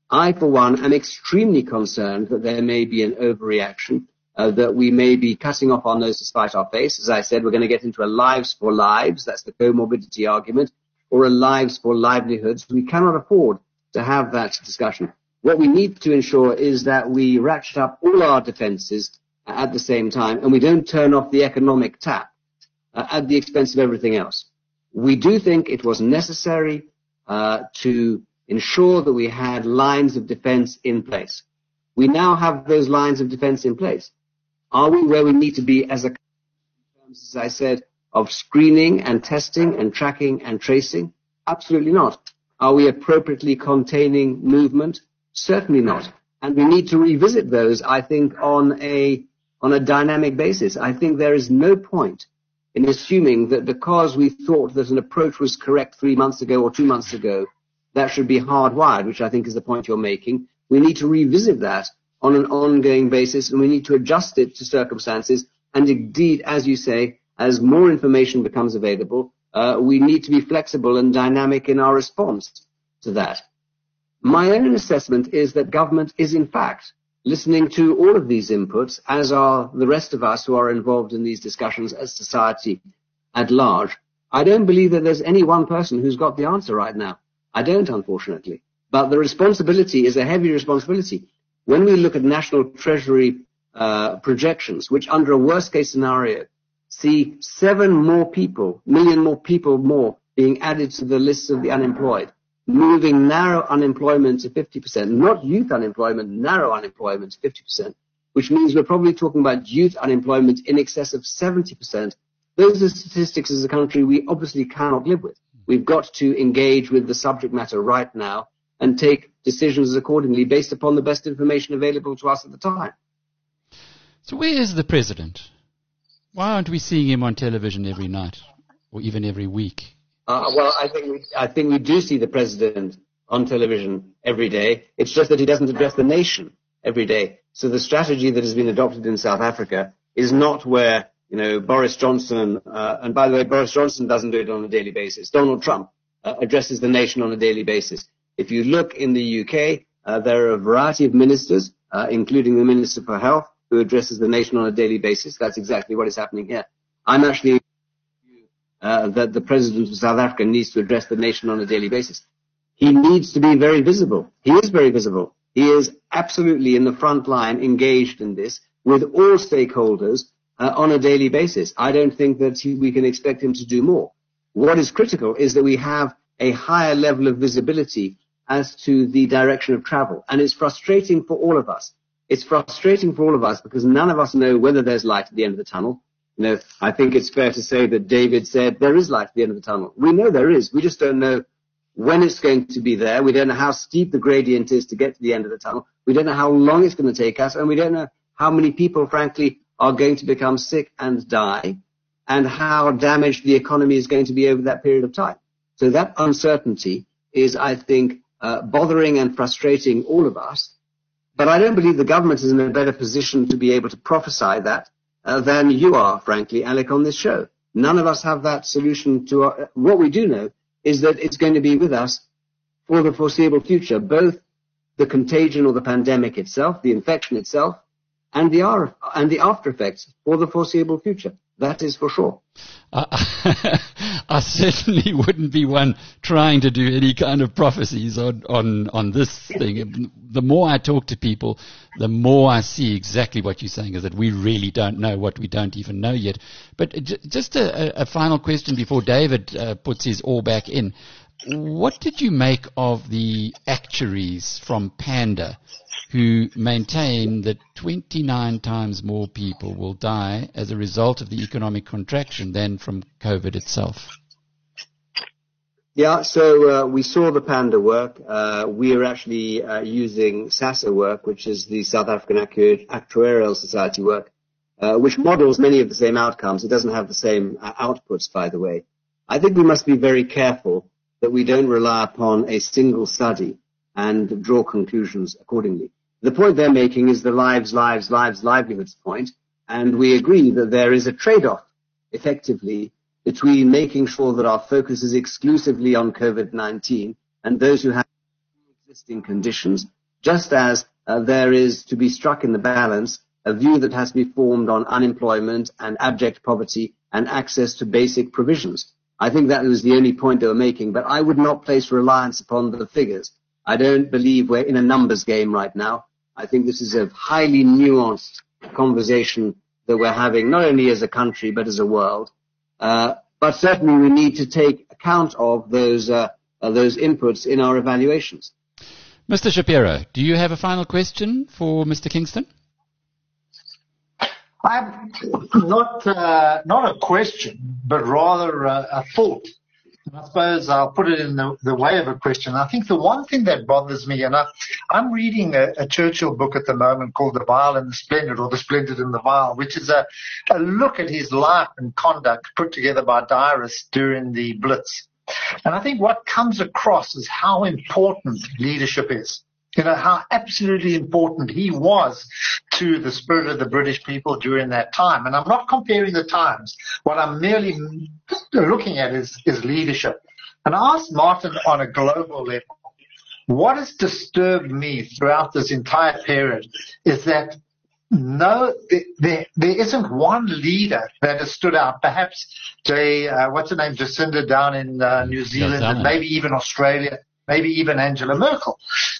I, for one, am extremely concerned that there may be an overreaction, uh, that we may be cutting off our nose to spite our face. As I said, we're going to get into a lives for lives, that's the comorbidity argument, or a lives for livelihoods. We cannot afford to have that discussion. What we need to ensure is that we ratchet up all our defenses at the same time, and we don't turn off the economic tap uh, at the expense of everything else. We do think it was necessary uh, to ensure that we had lines of defense in place. We now have those lines of defense in place. Are we where we need to be as a, as I said, of screening and testing and tracking and tracing? Absolutely not. Are we appropriately containing movement? Certainly not. And we need to revisit those, I think, on a, on a dynamic basis. I think there is no point in assuming that because we thought that an approach was correct three months ago or two months ago, that should be hardwired, which I think is the point you're making. We need to revisit that on an ongoing basis and we need to adjust it to circumstances. And indeed, as you say, as more information becomes available, uh, we need to be flexible and dynamic in our response to that. My own assessment is that government is in fact listening to all of these inputs, as are the rest of us who are involved in these discussions as society at large. I don't believe that there's any one person who's got the answer right now. I don't, unfortunately. But the responsibility is a heavy responsibility. When we look at national treasury uh, projections, which under a worst case scenario see seven more people, million more people more being added to the list of the unemployed, moving narrow unemployment to 50%, not youth unemployment, narrow unemployment to 50%, which means we're probably talking about youth unemployment in excess of 70%. Those are statistics as a country we obviously cannot live with. We've got to engage with the subject matter right now and take decisions accordingly based upon the best information available to us at the time.
So where is the president? Why aren't we seeing him on television every night or even every week?
Uh, well, I think we, I think we do see the president on television every day. It's just that he doesn't address the nation every day. So the strategy that has been adopted in South Africa is not where you know Boris Johnson, uh, and by the way, Boris Johnson doesn't do it on a daily basis. Donald Trump uh, addresses the nation on a daily basis. If you look in the UK, uh, there are a variety of ministers, uh, including the Minister for Health, who addresses the nation on a daily basis. That's exactly what is happening here. I'm actually uh, that the president of South Africa needs to address the nation on a daily basis. He needs to be very visible. He is very visible. He is absolutely in the front line, engaged in this with all stakeholders uh, on a daily basis. I don't think that he, we can expect him to do more. What is critical is that we have a higher level of visibility as to the direction of travel. And it's frustrating for all of us it's frustrating for all of us because none of us know whether there's light at the end of the tunnel. You know, I think it's fair to say that David said there is light at the end of the tunnel. We know there is. We just don't know when it's going to be there. We don't know how steep the gradient is to get to the end of the tunnel. We don't know how long it's going to take us, and we don't know how many people, frankly, are going to become sick and die, and how damaged the economy is going to be over that period of time. So that uncertainty is, I think, bothering and frustrating all of us. But I don't believe the government is in a better position to be able to prophesy that uh, than you are, frankly, Alec, on this show. None of us have that solution to what we do know is that it's going to be with us for the foreseeable future, both the contagion or the pandemic itself, the infection itself, and the, and the after effects for the foreseeable future. That is for sure.
Uh, *laughs* I certainly wouldn't be one trying to do any kind of prophecies on, on, on this thing. The more I talk to people, the more I see exactly what you're saying is that we really don't know what we don't even know yet. But just a, a, final question before David uh, puts his all back in. What did you make of the actuaries from Panda who maintain that 29 times more people will die as a result of the economic contraction than from COVID itself.
Yeah, so uh, we saw the Panda work. Uh, we are actually uh, using SASA work, which is the South African Actuarial Society work, uh, which models many of the same outcomes. It doesn't have the same uh, outputs, by the way. I think we must be very careful that we don't rely upon a single study and draw conclusions accordingly. The point they're making is the lives, lives, lives, livelihoods point, and we agree that there is a trade-off, effectively, between making sure that our focus is exclusively on COVID-19 and those who have existing conditions, just as uh, there is to be struck in the balance a view that has to be formed on unemployment and abject poverty and access to basic provisions. I think that was the only point they were making, but I would not place reliance upon the figures. I don't believe we're in a numbers game right now. I think this is a highly nuanced conversation that we're having, not only as a country, but as a world. Uh, but certainly we need to take account of those, uh, uh, those inputs in our evaluations.
Mr. Shapiro, do you have a final question for Mr. Kingston?
I'm not uh, not a question, but rather a, a thought. And I suppose I'll put it in the, the, way of a question. I think the one thing that bothers me, and I, am reading a, a, Churchill book at the moment called The Vile and the Splendid, or The Splendid and the Vile, which is a, a look at his life and conduct put together by diarists during the Blitz. And I think what comes across is how important leadership is you know, how absolutely important he was to the spirit of the British people during that time. And I'm not comparing the times. What I'm merely looking at is, is leadership. And I asked Martin on a global level, what has disturbed me throughout this entire period is that no, there, there isn't one leader that has stood out. Perhaps Jay, uh, what's her name, Jacinda down in uh, New Zealand, and maybe even Australia maybe even Angela Merkel.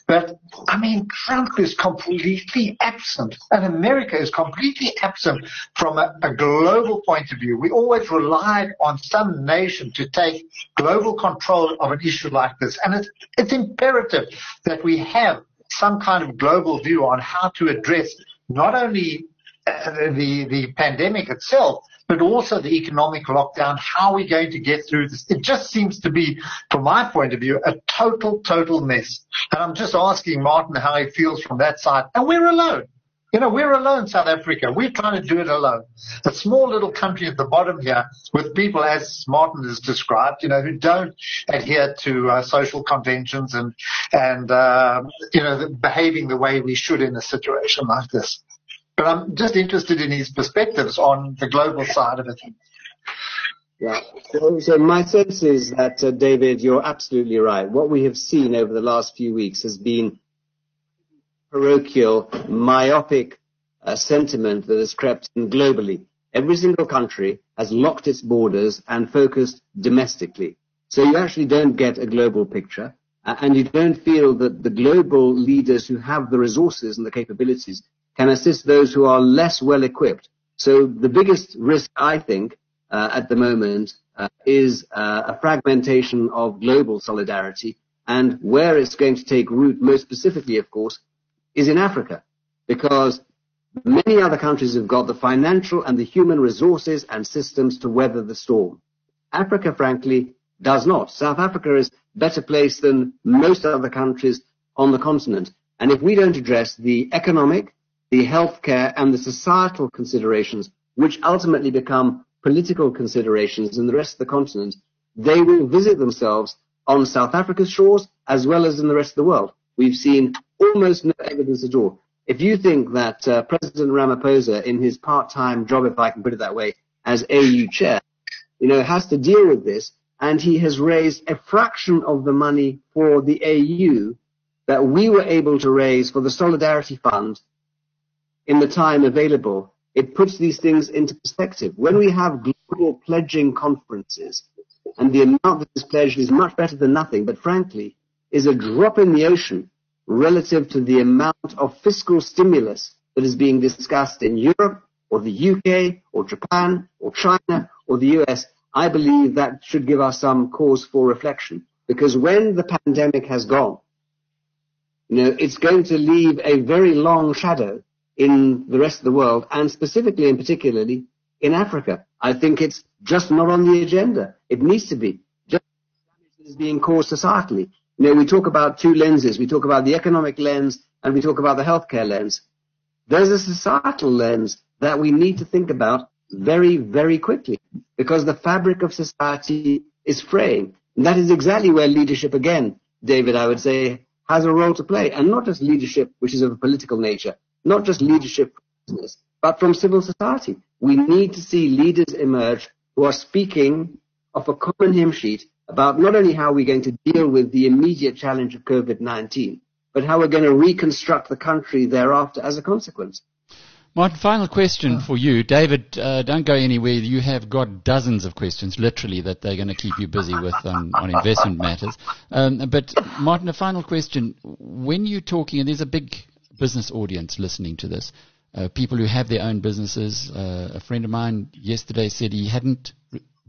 But I mean, Trump is completely absent, and America is completely absent from a, a, global point of view. We always relied on some nation to take global control of an issue like this, and it's, it's imperative that we have some kind of global view on how to address not only uh, the the pandemic itself, but also the economic lockdown. How are we going to get through this? It just seems to be, from my point of view, a total, total mess. And I'm just asking Martin how he feels from that side. And we're alone. You know, we're alone, South Africa. We're trying to do it alone. A small little country at the bottom here with people, as Martin has described, you know, who don't adhere to uh, social conventions and, and, uh, you know, behaving the way we should in a situation like this. But I'm just interested in his perspectives on the global side of it.
Yeah. So, so my sense is that, uh, David, you're absolutely right. What we have seen over the last few weeks has been parochial, myopic uh, sentiment that has crept in globally. Every single country has locked its borders and focused domestically. So you actually don't get a global picture, and you don't feel that the global leaders who have the resources and the capabilities can assist those who are less well equipped. So the biggest risk, I think, uh, at the moment uh, is uh, a fragmentation of global solidarity and where it's going to take root most specifically, of course, is in Africa because many other countries have got the financial and the human resources and systems to weather the storm. Africa, frankly, does not. South Africa is better placed than most other countries on the continent. And if we don't address the economic, the healthcare and the societal considerations, which ultimately become political considerations in the rest of the continent, they will visit themselves on South Africa's shores as well as in the rest of the world. We've seen almost no evidence at all. If you think that uh, President Ramaphosa, in his part-time job, if I can put it that way, as AU chair, you know, has to deal with this, and he has raised a fraction of the money for the AU that we were able to raise for the Solidarity Fund in the time available, it puts these things into perspective. When we have global pledging conferences, and the amount that is pledged is much better than nothing, but frankly, is a drop in the ocean relative to the amount of fiscal stimulus that is being discussed in Europe, or the UK, or Japan, or China, or the US, I believe that should give us some cause for reflection. Because when the pandemic has gone, you know, it's going to leave a very long shadow in the rest of the world and specifically and particularly in Africa. I think it's just not on the agenda. It needs to be. Just is being caused societally. You know, we talk about two lenses. We talk about the economic lens and we talk about the healthcare lens. There's a societal lens that we need to think about very, very quickly because the fabric of society is fraying. And that is exactly where leadership again, David, I would say, has a role to play and not just leadership, which is of a political nature, not just leadership business, but from civil society. We need to see leaders emerge who are speaking of a common hymn sheet about not only how we're going to deal with the immediate challenge of COVID-19, but how we're going to reconstruct the country thereafter as a consequence.
Martin, final question for you. David, uh, don't go anywhere. You have got dozens of questions, literally, that they're going to keep you busy with on, on investment matters. Um, but, Martin, a final question. When you're talking, and there's a big business audience listening to this. uh, people who have their own businesses. Uh, a friend of mine yesterday said he hadn't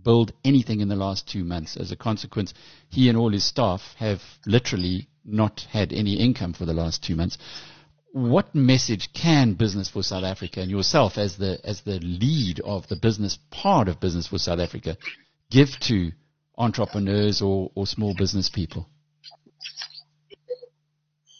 built anything in the last two months. As a consequence, he and all his staff have literally not had any income for the last two months. What message can Business for South Africa and yourself as the as the lead of the business part of Business for South Africa give to entrepreneurs or, or small business people?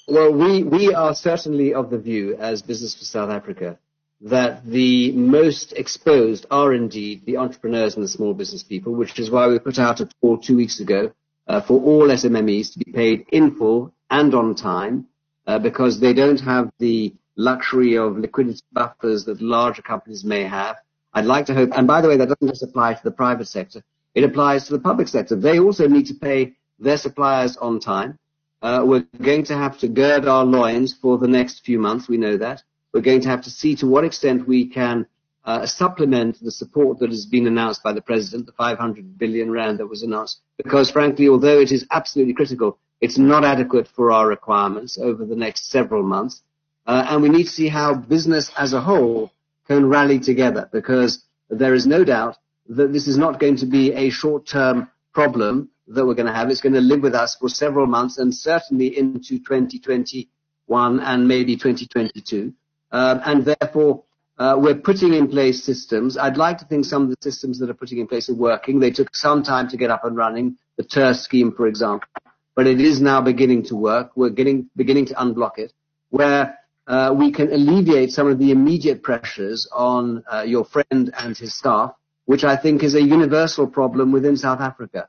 Well, we, we are certainly of the view as Business for South Africa that the most exposed are indeed the entrepreneurs and the small business people, which is why we put out a call two weeks ago uh, for all SMMEs to be paid in full and on time uh, because they don't have the luxury of liquidity buffers that larger companies may have. I'd like to hope, and by the way, that doesn't just apply to the private sector. It applies to the public sector. They also need to pay their suppliers on time. Uh, we're going to have to gird our loins for the next few months. We know that. We're going to have to see to what extent we can uh, supplement the support that has been announced by the president, the 500 billion rand that was announced. Because frankly, although it is absolutely critical, it's not adequate for our requirements over the next several months. Uh, and we need to see how business as a whole can rally together because there is no doubt that this is not going to be a short-term problem that we're going to have. It's going to live with us for several months and certainly into 2021 and maybe 2022. Um, and therefore, uh, we're putting in place systems. I'd like to think some of the systems that are putting in place are working. They took some time to get up and running. The TERS scheme, for example, but it is now beginning to work. We're getting, beginning to unblock it, where uh, we can alleviate some of the immediate pressures on uh, your friend and his staff which I think is a universal problem within South Africa.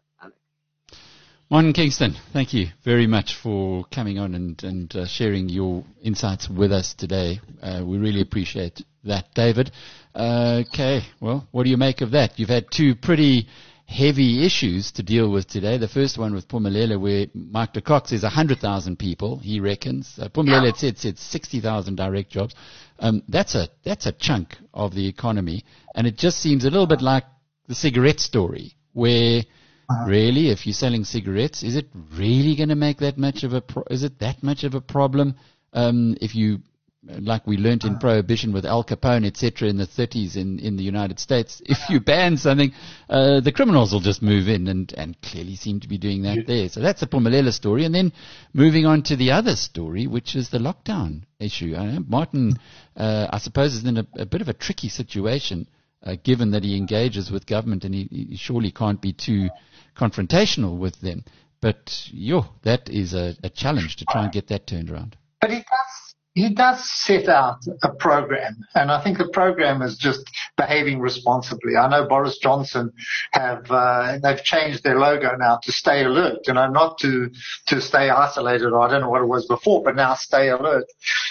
Martin Kingston, thank you very much for coming on and, and uh, sharing your insights with us today. Uh, we really appreciate that, David. Uh, okay, well, what do you make of that? You've had two pretty heavy issues to deal with today. The first one with Phumelela, where Mark de Kock says 100,000 people, he reckons. Uh, Phumelela yeah. said, said 60,000 direct jobs. Um, that's a that's a chunk of the economy, and it just seems a little bit like the cigarette story, where uh-huh. really, if you're selling cigarettes, is it really going to make that much of a pro- is it that much of a problem? Um, if you like we learnt in uh-huh. prohibition with Al Capone, etc., in the 30s in, in the United States. If you ban something, uh, the criminals will just move in and, and clearly seem to be doing that there. So that's the Phumelela story. And then moving on to the other story, which is the lockdown issue. I know Martin, uh, I suppose, is in a, a, bit of a tricky situation, uh, given that he engages with government and he, he surely can't be too confrontational with them. But, yo, that is a, a challenge to try and get that turned around.
But he does he does set out a program, and I think the program is just behaving responsibly. I know Boris Johnson have uh, they've changed their logo now to stay alert, you know, not to to stay isolated. I don't know what it was before, but now stay alert.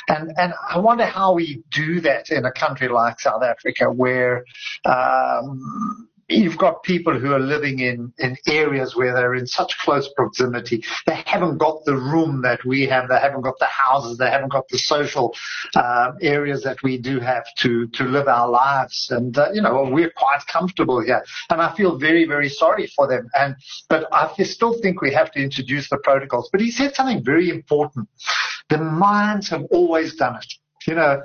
And and I wonder how we do that in a country like South Africa, where um, you've got people who are living in, in areas where they're in such close proximity. They haven't got the room that we have. They haven't got the houses. They haven't got the social uh, areas that we do have to, to live our lives. And, uh, you know, we're quite comfortable here. And I feel very, very sorry for them. And, but I still think we have to introduce the protocols. But he said something very important. The mines have always done it. You know,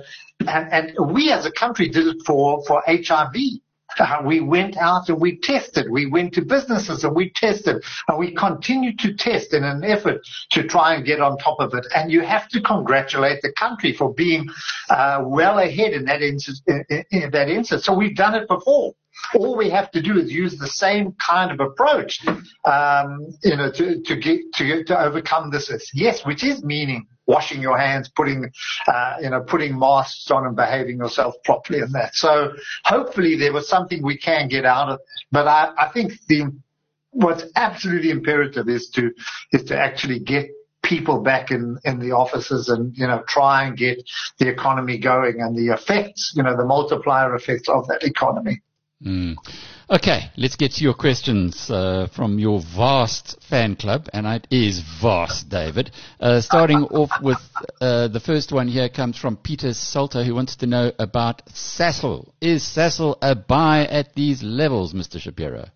and, and we as a country did it for, for HIV uh, we went out and we tested. We went to businesses and we tested and we continue to test in an effort to try and get on top of it. And you have to congratulate the country for being uh, well ahead in that instance. In, in that instance. So we've done it before. All we have to do is use the same kind of approach, um, you know, to, to get to, to overcome this. Yes, which is meaning washing your hands, putting, uh, you know, putting masks on and behaving yourself properly and that. So hopefully there was something we can get out of. But I, I think the, what's absolutely imperative is to, is to actually get people back in, in the offices and, you know, try and get the economy going and the effects, you know, the multiplier effects of that economy.
Mm. Okay, let's get to your questions uh, from your vast fan club, and it is vast, David. Uh, starting *laughs* off with uh, the first one here comes from Peter Salter, who wants to know about Sasol. Is Sasol a buy at these levels, Mr. Shapiro?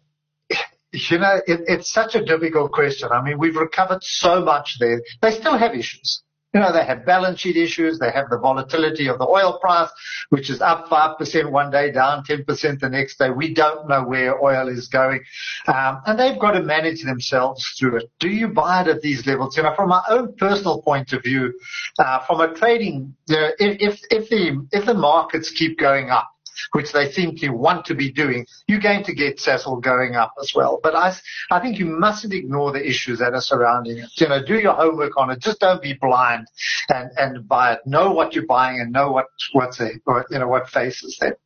You know, it, it's such a difficult question. I mean, we've recovered so much there. They still have issues. You know, they have balance sheet issues. They have the volatility of the oil price, which is up 5% one day, down 10% the next day. We don't know where oil is going. Um, and they've got to manage themselves through it. Do you buy it at these levels? You know, from my own personal point of view, uh, from a trading, you know, if, if the, if the markets keep going up, which they seem to want to be doing, you're going to get Sasol going up as well. But I, I think you mustn't ignore the issues that are surrounding it. You know, do your homework on it. Just don't be blind and, and buy it. Know what you're buying and know what, what's there, or, you know, what faces there.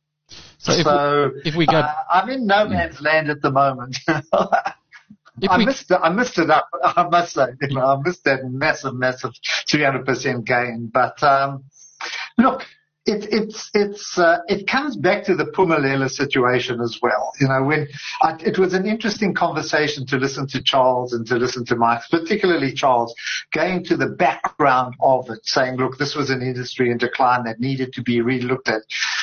So, if, so, we, if we got, uh, I'm in no man's land at the moment. *laughs* I we, missed it. I missed it up. I must say, you know, I missed that massive, massive 300% gain. But um, look, it, it's it's uh, it comes back to the Phumelela situation as well. You know, when I, it was an interesting conversation to listen to Charles and to listen to Mike, particularly Charles, going to the background of it, saying, "Look, this was an industry in decline that needed to be relooked at,"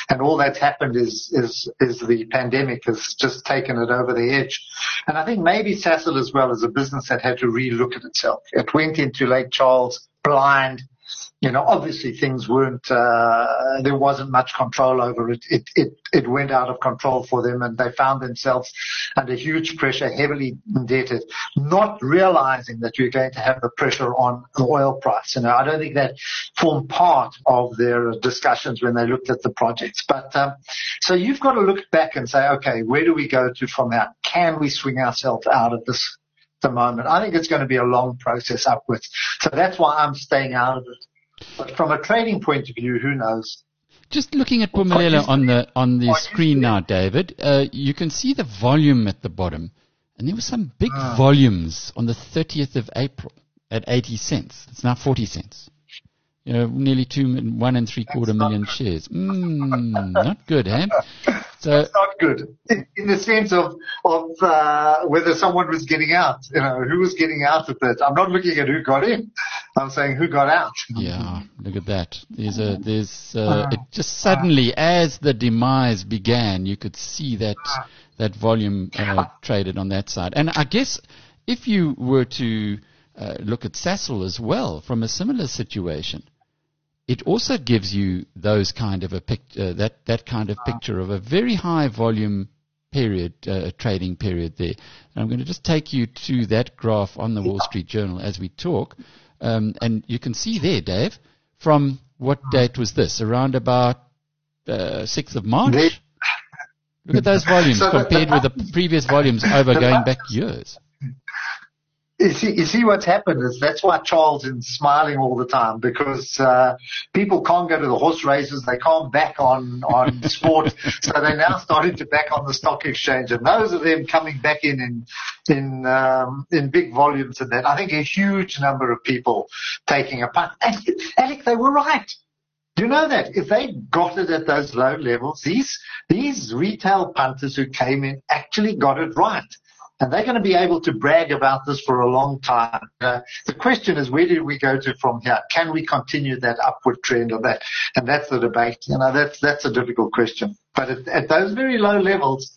and all that's happened is is is the pandemic has just taken it over the edge. And I think maybe Sasol as well as a business that had to relook at itself. It went into Lake Charles blind you know, obviously things weren't, uh, there wasn't much control over it. It, it, it went out of control for them and they found themselves under huge pressure, heavily indebted, not realizing that you're going to have the pressure on the oil price. You know, I don't think that formed part of their discussions when they looked at the projects. But, um, so you've got to look back and say, okay, where do we go to from here? Can we swing ourselves out of this? The moment. I think it's going to be a long process upwards. So that's why I'm staying out of it. But from a trading point of view, who knows?
Just looking at Phumelela on the on the screen now, David, uh, you can see the volume at the bottom, and there were some big ah. volumes on the 30th of April at 80 cents. It's now 40 cents. You know, nearly two, one and three quarter million shares. Mm, not good, eh? *laughs*
So That's not good in, in, the sense of of uh, whether someone was getting out. You know, who was getting out of it. I'm not looking at who got in. I'm saying who got out.
Yeah, look at that. There's a there's uh, it just suddenly as the demise began, you could see that that volume uh, traded on that side. And I guess if you were to uh, look at Sasol as well from a similar situation it also gives you those kind of a pic- uh, that that kind of picture of a very high volume period, uh, trading period there. And I'm going to just take you to that graph on the Wall Street Journal as we talk, um, and you can see there, Dave, from what date was this? Around about uh, 6th of March. Look at those *laughs* volumes so compared with the previous volumes over going back years.
You see, you see what's happened is that's why Charles is smiling all the time because uh, people can't go to the horse races, they can't back on on *laughs* sport, so they're now starting to back on the stock exchange, and those of them coming back in in in um, in big volumes and that. I think a huge number of people taking a punt. And Alec, they were right. Do you know that if they got it at those low levels, these these retail punters who came in actually got it right and they're going to be able to brag about this for a long time. Uh, the question is, where do we go to from here? Can we continue that upward trend or that? And that's the debate. You know, that's that's a difficult question. But at, at those very low levels,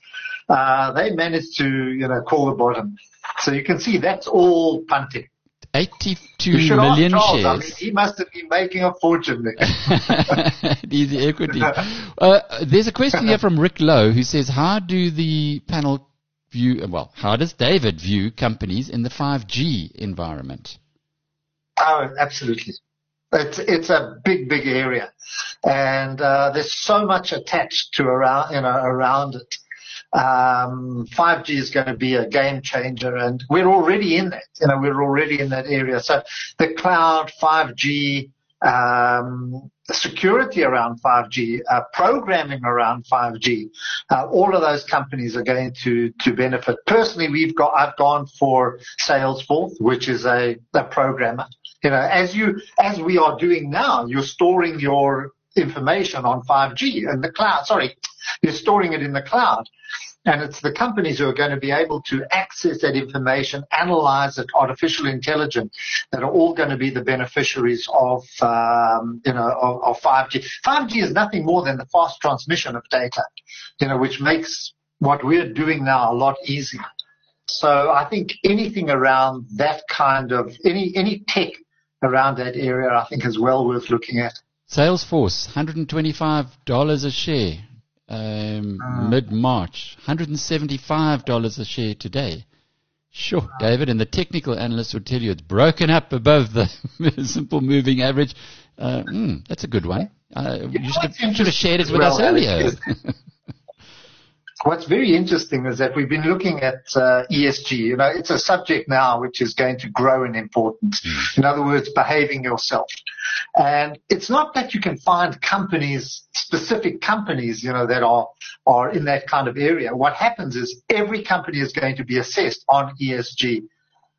uh, they managed to you know call the bottom. So you can see that's all punting.
82 million shares. I mean,
he must have been making a fortune.
Easy *laughs* equity. Uh, there's a question here from Rick Lowe who says, how do the panel view, well, how does David view companies in the 5G environment?
Oh, absolutely. It's it's a big big area, and uh, there's so much attached to around you know around it. Um, 5G is going to be a game changer, and we're already in that. You know, we're already in that area. So the cloud, 5G, um, security around 5G, uh, programming around 5G, uh, all of those companies are going to to benefit. Personally, we've got I've gone for Salesforce, which is a, a programmer. You know, as you as we are doing now, you're storing your information on 5G in the cloud. Sorry, you're storing it in the cloud. And it's the companies who are going to be able to access that information, analyze it, artificial intelligence, that are all going to be the beneficiaries of, um, you know, of, of 5G. 5G is nothing more than the fast transmission of data, you know, which makes what we're doing now a lot easier. So I think anything around that kind of any any tech around that area, I think is well worth looking at.
Salesforce, $125 a share um, uh, mid March, $175 a share today. Sure, David, and the technical analyst would tell you it's broken up above the *laughs* simple moving average. Uh, mm, that's a good one. Uh, you should have, should have, shared it with well, us earlier. *laughs*
What's very interesting is that we've been looking at uh, ESG. You know, it's a subject now which is going to grow in importance. Mm. In other words, behaving yourself. And it's not that you can find companies, specific companies, you know, that are, are in that kind of area. What happens is every company is going to be assessed on ESG.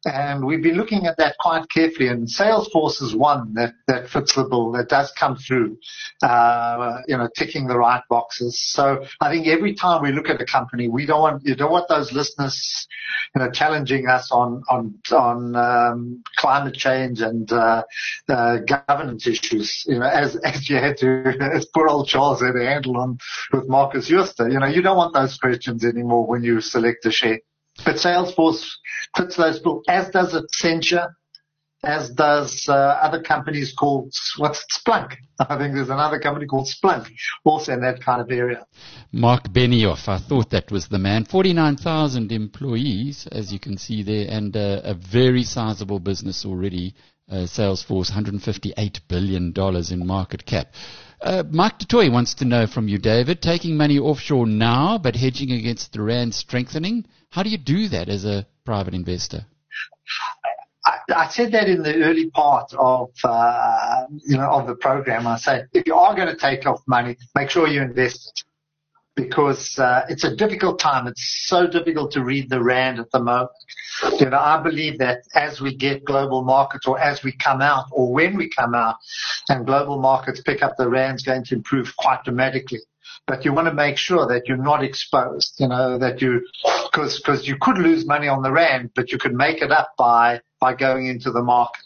And we've been looking at that quite carefully, and Salesforce is one that, that fits the bill, that does come through, uh, you know, ticking the right boxes. So I think every time we look at a company, we don't want, you don't want those listeners, you know, challenging us on, on, on, um, climate change and, uh, uh, governance issues, you know, as, as you had to, as poor old Charles had to handle on with Markus Jooste. You know, you don't want those questions anymore when you select a share. But Salesforce fits those bills, as does Accenture, as does uh, other companies called what's it? Splunk. *laughs* I think there's another company called Splunk, also in that kind of area.
Marc Benioff, I thought that was the man. 49,000 employees, as you can see there, and uh, a very sizable business already. Uh, Salesforce, $158 billion in market cap. Uh, Mike DeToy wants to know from you, David, taking money offshore now, but hedging against the rand strengthening. How do you do that as a private investor?
I, I said that in the early part of uh, you know of the program. I said if you are going to take off money, make sure you invest it because uh, it's a difficult time. It's so difficult to read the rand at the moment. You know, I believe that as we get global markets or as we come out or when we come out and global markets pick up, the rand's going to improve quite dramatically. But you want to make sure that you're not exposed, you know, that you, cause, cause you could lose money on the rand, but you could make it up by, by going into the market.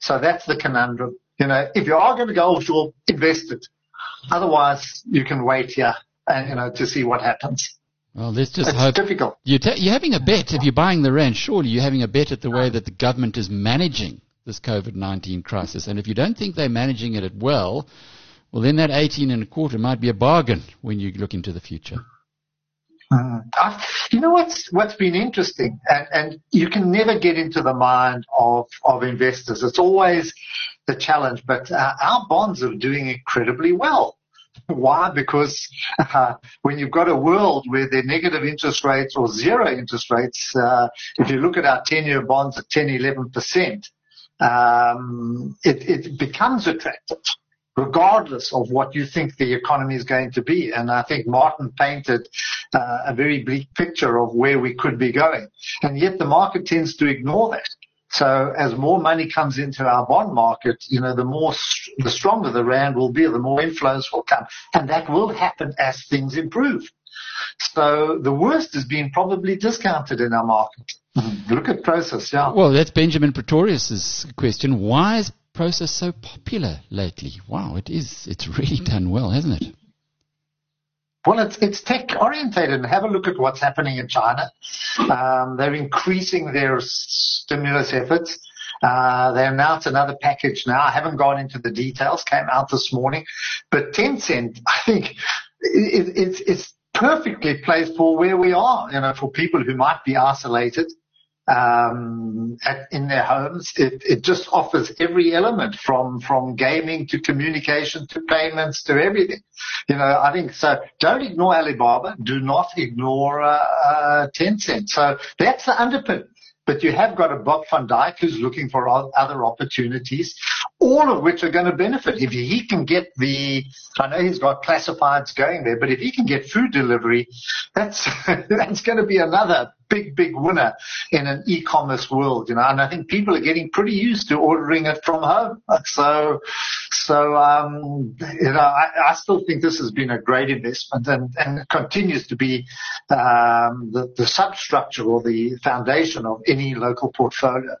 So that's the conundrum. You know, if you are going to go offshore, invest it. Otherwise, you can wait here and, you know, to see what happens.
Well, let's just
it's
hope.
difficult.
You're, ta- you're having a bet. If you're buying the rand, surely you're having a bet at the way that the government is managing this COVID-19 crisis. And if you don't think they're managing it well, well, then that 18 and a quarter might be a bargain when you look into the future.
Uh, you know what's what's been interesting, and, and you can never get into the mind of of investors. It's always the challenge, but uh, our bonds are doing incredibly well. Why? Because uh, *laughs* when you've got a world where there are negative interest rates or zero interest rates, uh, if you look at our 10-year bonds at 10, 11%, um, it, it becomes attractive regardless of what you think the economy is going to be. And I think Martin painted uh, a very bleak picture of where we could be going. And yet the market tends to ignore that. So as more money comes into our bond market, you know, the more, the stronger the rand will be, the more inflows will come. And that will happen as things improve. So the worst is being probably discounted in our market. Mm-hmm. Look at Prosus, yeah.
Well, that's Benjamin Pretorius's question. Why is Prosus so popular lately? Wow, it is. It's really done well, hasn't it?
Well, it's, it's tech orientated. And Have a look at what's happening in China. Um, they're increasing their stimulus efforts. Uh, they announced another package now. I haven't gone into the details. Came out this morning, but Tencent, I think, it's it's perfectly placed for where we are. You know, for people who might be isolated um, at, in their homes. It, it just offers every element from from gaming to communication to payments to everything. You know, I think so. Don't ignore Alibaba. Do not ignore uh, uh, Tencent. So that's the underpin. But you have got a Bob van Dijk who's looking for other opportunities, all of which are going to benefit. If he can get the, I know he's got classifieds going there, but if he can get food delivery, that's, *laughs* that's going to be another big, big winner in an e-commerce world, you know, and I think people are getting pretty used to ordering it from home. So, so, um, you know, I, I still think this has been a great investment and, and continues to be, um, the, the substructure or the foundation of any local portfolio.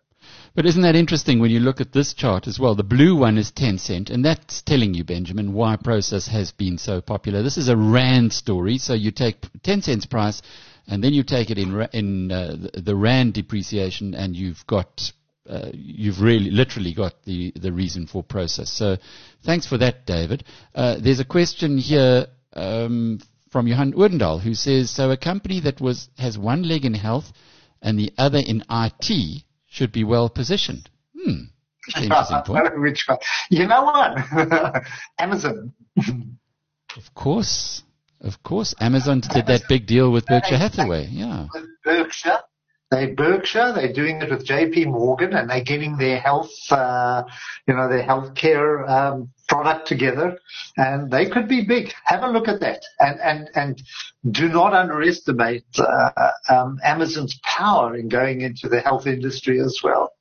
But isn't that interesting when you look at this chart as well? The blue one is Tencent, and that's telling you, Benjamin, why Prosus has been so popular. This is a Rand story, so you take Tencent's price and then you take it in in uh, the rand depreciation, and you've got uh, you've really literally got the, the reason for Prosus. So thanks for that, David. Uh, there's a question here um, from Johan Odendaal who says, so a company that was has one leg in health and the other in IT should be well positioned. Hmm. Interesting *laughs* point.
Which one? You know what? *laughs* Amazon.
of course. Of course. Amazon did that big deal with Berkshire Hathaway. Yeah.
With Berkshire. They Berkshire, they're doing it with JP Morgan and they're getting their health, uh, you know, their healthcare, um, product together and they could be big. Have a look at that and, and, and do not underestimate, uh, um, Amazon's power in going into the health industry as well.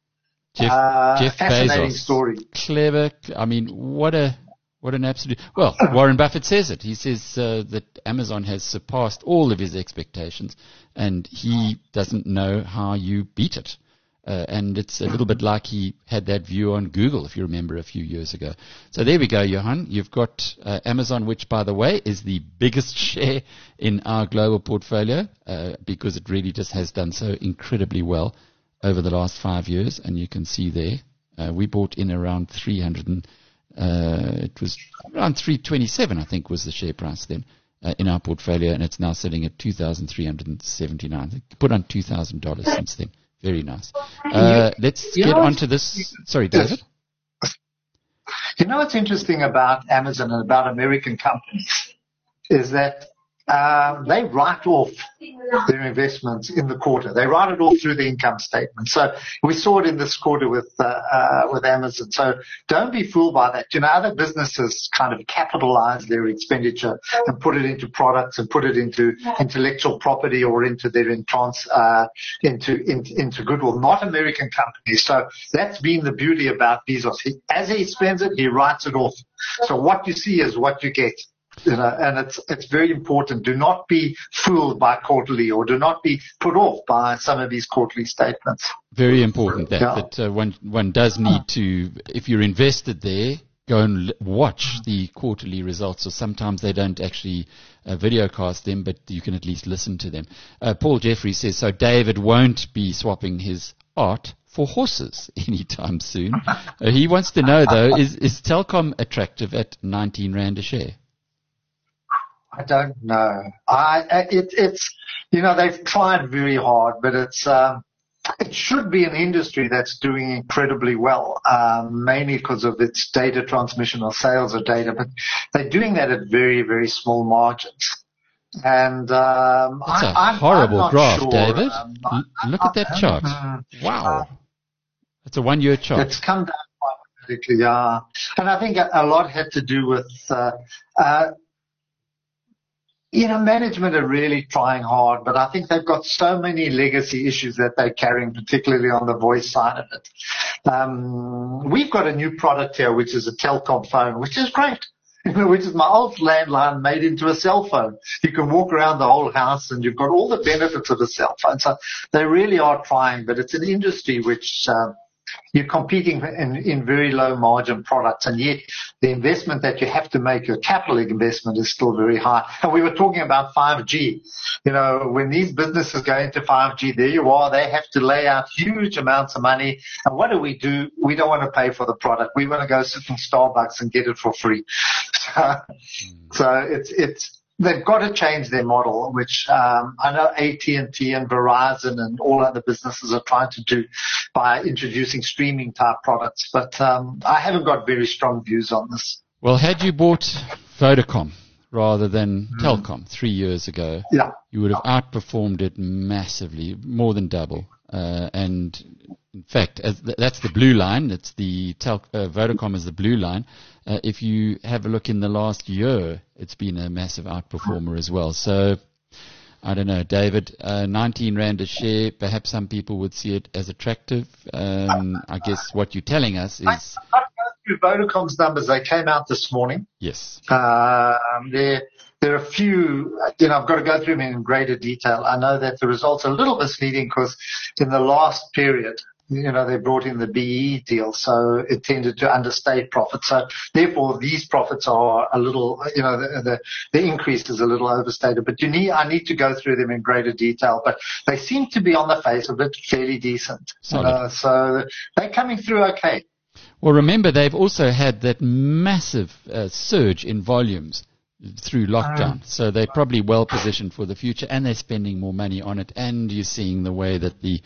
Jeff,
Uh,
Jeff
fascinating
Bezos.
story.
Clever. I mean, what a what an absolute. Well, Warren Buffett says it. He says uh, that Amazon has surpassed all of his expectations, and he doesn't know how you beat it. Uh, and it's a little bit like he had that view on Google, if you remember a few years ago. So there we go, Johan. You've got uh, Amazon, which, by the way, is the biggest *laughs* share in our global portfolio uh, because it really just has done so incredibly well over the last five years. And you can see there, uh, we bought in around 300 and, uh, it was around 327, I think, was the share price then uh, in our portfolio, and it's now sitting at 2,379. Put on $2,000 since then. Very nice. Uh, let's get on to this. Sorry, David.
You know what's interesting about Amazon and about American companies is that um, they write off their investments in the quarter. They write it all through the income statement. So we saw it in this quarter with uh, uh, with Amazon. So don't be fooled by that. You know, other businesses kind of capitalize their expenditure and put it into products and put it into intellectual property or into their entrance uh, into in, into goodwill. Not American companies. So that's been the beauty about Bezos. He, as he spends it, he writes it off. So what you see is what you get you know, and it's it's very important. Do not be fooled by quarterly, or do not be put off by some of these quarterly statements.
Very important that,
Yeah.
that uh, one, one does need to, if you're invested there, go and l- watch the quarterly results, or sometimes they don't actually uh, videocast them, but you can at least listen to them. Uh, Paul Jeffrey says, so David won't be swapping his art for horses *laughs* anytime soon. *laughs* uh, he wants to know though, is, is Telkom attractive at 19 Rand a share?
I don't know. I it, it's you know they've tried very hard, but it's um, it should be an industry that's doing incredibly well, um, mainly because of its data transmission or sales of data. But they're doing that at very very small margins. And um,
That's
I,
a
I'm- I'm
horrible
not
graph,
sure.
David.
Um,
look at that chart. Wow. That's a one year chart.
It's come down yeah. And I think a, a lot had to do with, uh, uh, you know, management are really trying hard, but I think they've got so many legacy issues that they're carrying, particularly on the voice side of it. Um, we've got a new product here, which is a Telkom phone, which is great. *laughs* Which is my old landline made into a cell phone. You can walk around the whole house and you've got all the benefits of a cell phone. So they really are trying, but it's an industry which, uh, you're competing in, in very low margin products and yet the investment that you have to make, your capital investment is still very high. And we were talking about 5G. You know, when these businesses go into 5G, there you are, they have to lay out huge amounts of money. And what do we do? We don't want to pay for the product. We want to go sit in Starbucks and get it for free. So, *laughs* so it's, it's, they've got to change their model, which um, I know AT&T and Verizon and all other businesses are trying to do by introducing streaming type products. But um, I haven't got very strong views on this.
Well, had you bought Vodacom rather than Telkom three years ago,
Yeah,
you would have outperformed it massively, more than double. Uh, and in fact, as th- that's the blue line. It's the tel- uh, Vodacom is the blue line. Uh, if you have a look in the last year, it's been a massive outperformer as well. So I don't know, David. Uh, 19 rand a share. Perhaps some people would see it as attractive. Um, I guess what you're telling us is
through Vodacom's numbers. They came out this morning.
yes.
Um, there, there are a few, you know, I've got to go through them in greater detail. I know that the results are a little misleading because in the last period, you know, they brought in the BE deal, so it tended to understate profits. So therefore, these profits are a little, you know, the, the, the increase is a little overstated. But you need, I need to go through them in greater detail. But they seem to be on the face of it fairly decent. Uh, so they're coming through okay.
Well, remember they've also had that massive uh, surge in volumes through lockdown. Um, so they're probably well positioned for the future and they're spending more money on it. And you're seeing the way that the,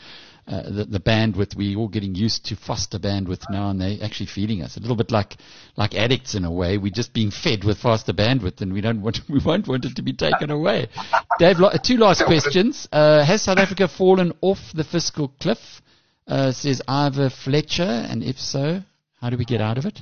uh, the, the, bandwidth, we're all getting used to faster bandwidth now and they're actually feeding us a little bit like, like addicts in a way. We're just being fed with faster bandwidth and we don't want, *laughs* we won't want it to be taken away. Dave, two last questions. Uh, has South Africa fallen off the fiscal cliff? Uh, says Ivor Fletcher. And if so, how do we get out of it?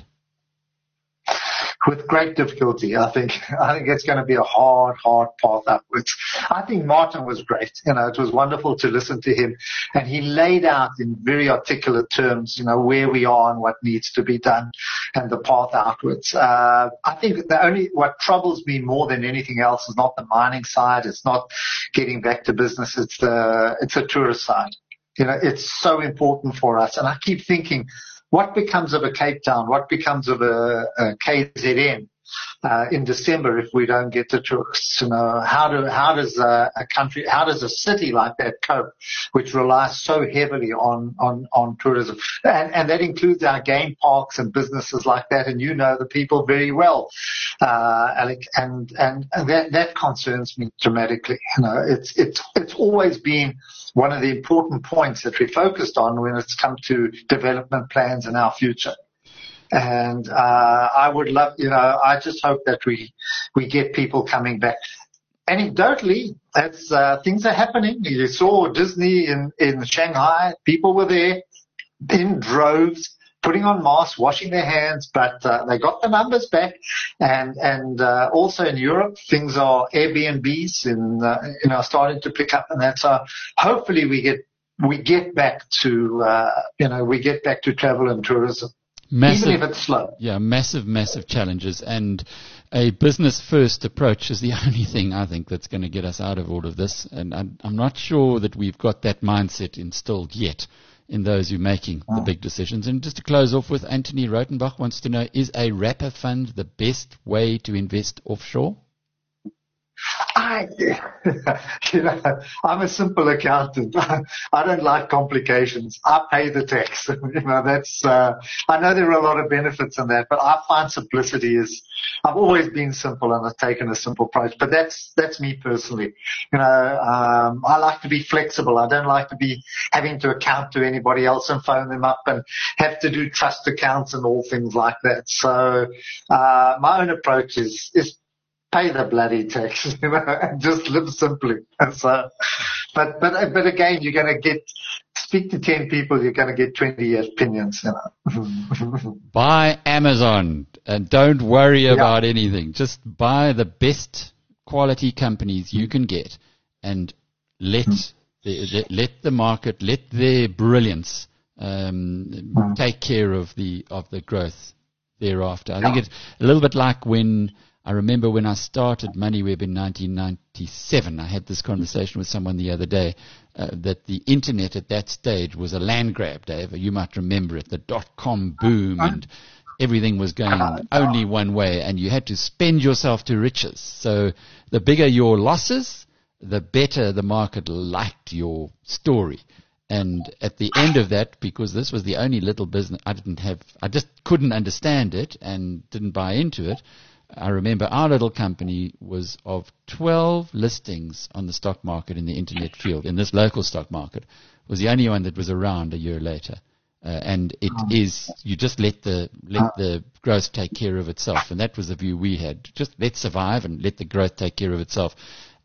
With great difficulty. I think I think it's going to be a hard, hard path upwards. I think Martin was great. You know, it was wonderful to listen to him, and he laid out in very articulate terms, you know, where we are and what needs to be done, and the path outwards. Uh, I think the only what troubles me more than anything else is not the mining side. It's not getting back to business. It's the it's the tourist side. You know, it's so important for us, and I keep thinking what becomes of a Cape Town? What becomes of a, a KZN? Uh, in December if we don't get the tourists. You know, how do how does a, a, country, how does a city like that cope, which relies so heavily on on on tourism, and and that includes our game parks and businesses like that. And you know the people very well, uh, Alec, and and, and that that concerns me dramatically. You know, it's it's it's always been one of the important points that we focused on when it's come to development plans in our future. And uh, I would love, you know, I just hope that we we get people coming back. Anecdotally, that's uh, things are happening. You saw Disney in in Shanghai; people were there in droves putting on masks, washing their hands, but uh, they got the numbers back. And and uh, also in Europe, things are Airbnbs and uh, you know starting to pick up, and that's so hopefully we get we get back to uh, you know we get back to travel and tourism. Massive, even if it's slow.
Yeah, massive, massive challenges. And a business first approach is the *laughs* only thing I think that's going to get us out of all of this. And I'm, I'm not sure that we've got that mindset instilled yet in those who are making the mm. big decisions. And just to close off with, Anthony Rotenbach wants to know, is a wrapper fund the best way to invest offshore?
I, *laughs* you know, I'm a simple accountant. *laughs* I don't like complications. I pay the tax. *laughs* you know, that's, uh, I know there are a lot of benefits in that, but I find simplicity is, I've always been simple and I've taken a simple approach, but that's, that's me personally. You know, um, I like to be flexible. I don't like to be having to account to anybody else and phone them up and have to do trust accounts and all things like that. So, uh, my own approach is, is pay the bloody tax, *laughs* you know, and just live simply. And *laughs* So, but, but, but again, you're going to get, speak to 10 people, you're going to get 20 opinions, you know. *laughs*
buy Amazon and don't worry about yeah. anything. Just buy the best quality companies you can get and let, mm. the, let the market, let their brilliance, um, mm. take care of the, of the growth thereafter. I yeah. think it's a little bit like when, I remember when I started MoneyWeb in 1997, I had this conversation with someone the other day uh, that the internet at that stage was a land grab, Dave. You might remember it, the dot com boom and everything was going only one way and you had to spend yourself to riches. So the bigger your losses, the better the market liked your story. And at the end of that, because this was the only little business I didn't have, I just couldn't understand it and didn't buy into it. I remember our little company was of 12 listings on the stock market in the internet field, in this local stock market, was the only one that was around a year later. Uh, and it oh. is you just let the let the growth take care of itself, and that was the view we had. Just let survive and let the growth take care of itself.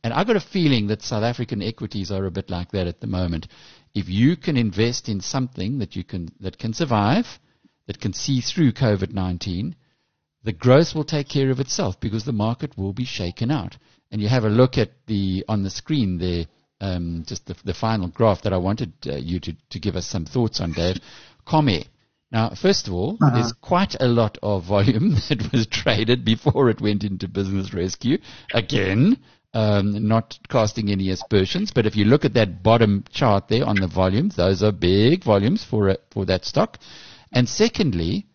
And I got a feeling that South African equities are a bit like that at the moment. If you can invest in something that you can that can survive, that can see through COVID nineteen, the growth will take care of itself because the market will be shaken out. And you have a look at the on the screen there, um, just the, the, final graph that I wanted uh, you to, to give us some thoughts on, Dave. *laughs* Comair. Now, first of all, uh-huh. there's quite a lot of volume *laughs* that was traded before it went into business rescue. Again, um, not casting any aspersions, but if you look at that bottom chart there on the volumes, those are big volumes for, for that stock. And secondly,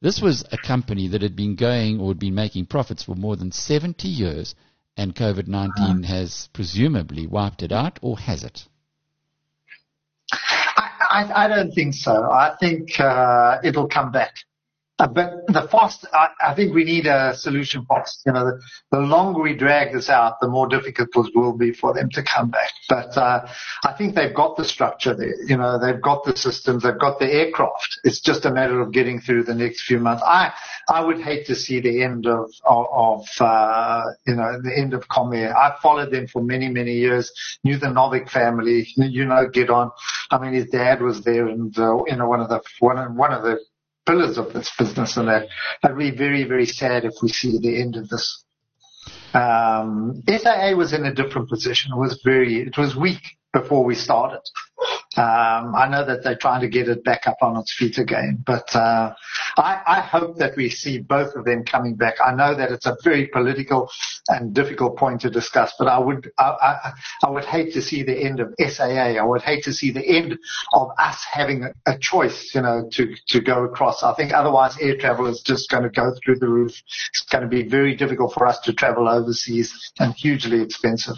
this was a company that had been going or had been making profits for more than 70 years, and COVID 19 uh-huh. has presumably wiped it out, or has it?
I, I, don't think so. I think uh, it'll come back. Uh, but the fast, I, think we need a solution fast. You know, the, longer we drag this out, the more difficult it will be for them to come back. But uh, I think they've got the structure there. You know, they've got the systems, they've got the aircraft. It's just a matter of getting through the next few months. I I would hate to see the end of of, uh, you know the end of Comair. I followed them for many many years. Knew the Novick family. You know, get on. I mean, his dad was there, and uh, you know one of the one one of the pillars of this business, and I'd be very, very sad if we see the end of this. Um, SAA was in a different position. It was very, it was weak before we started. Um, I know that they're trying to get it back up on its feet again, but uh, I, I, hope that we see both of them coming back. I know that it's a very political and difficult point to discuss, but I would I, I, I would hate to see the end of SAA. I would hate to see the end of us having a, a choice, you know, to to go across. I think otherwise air travel is just going to go through the roof. It's going to be very difficult for us to travel overseas and hugely expensive.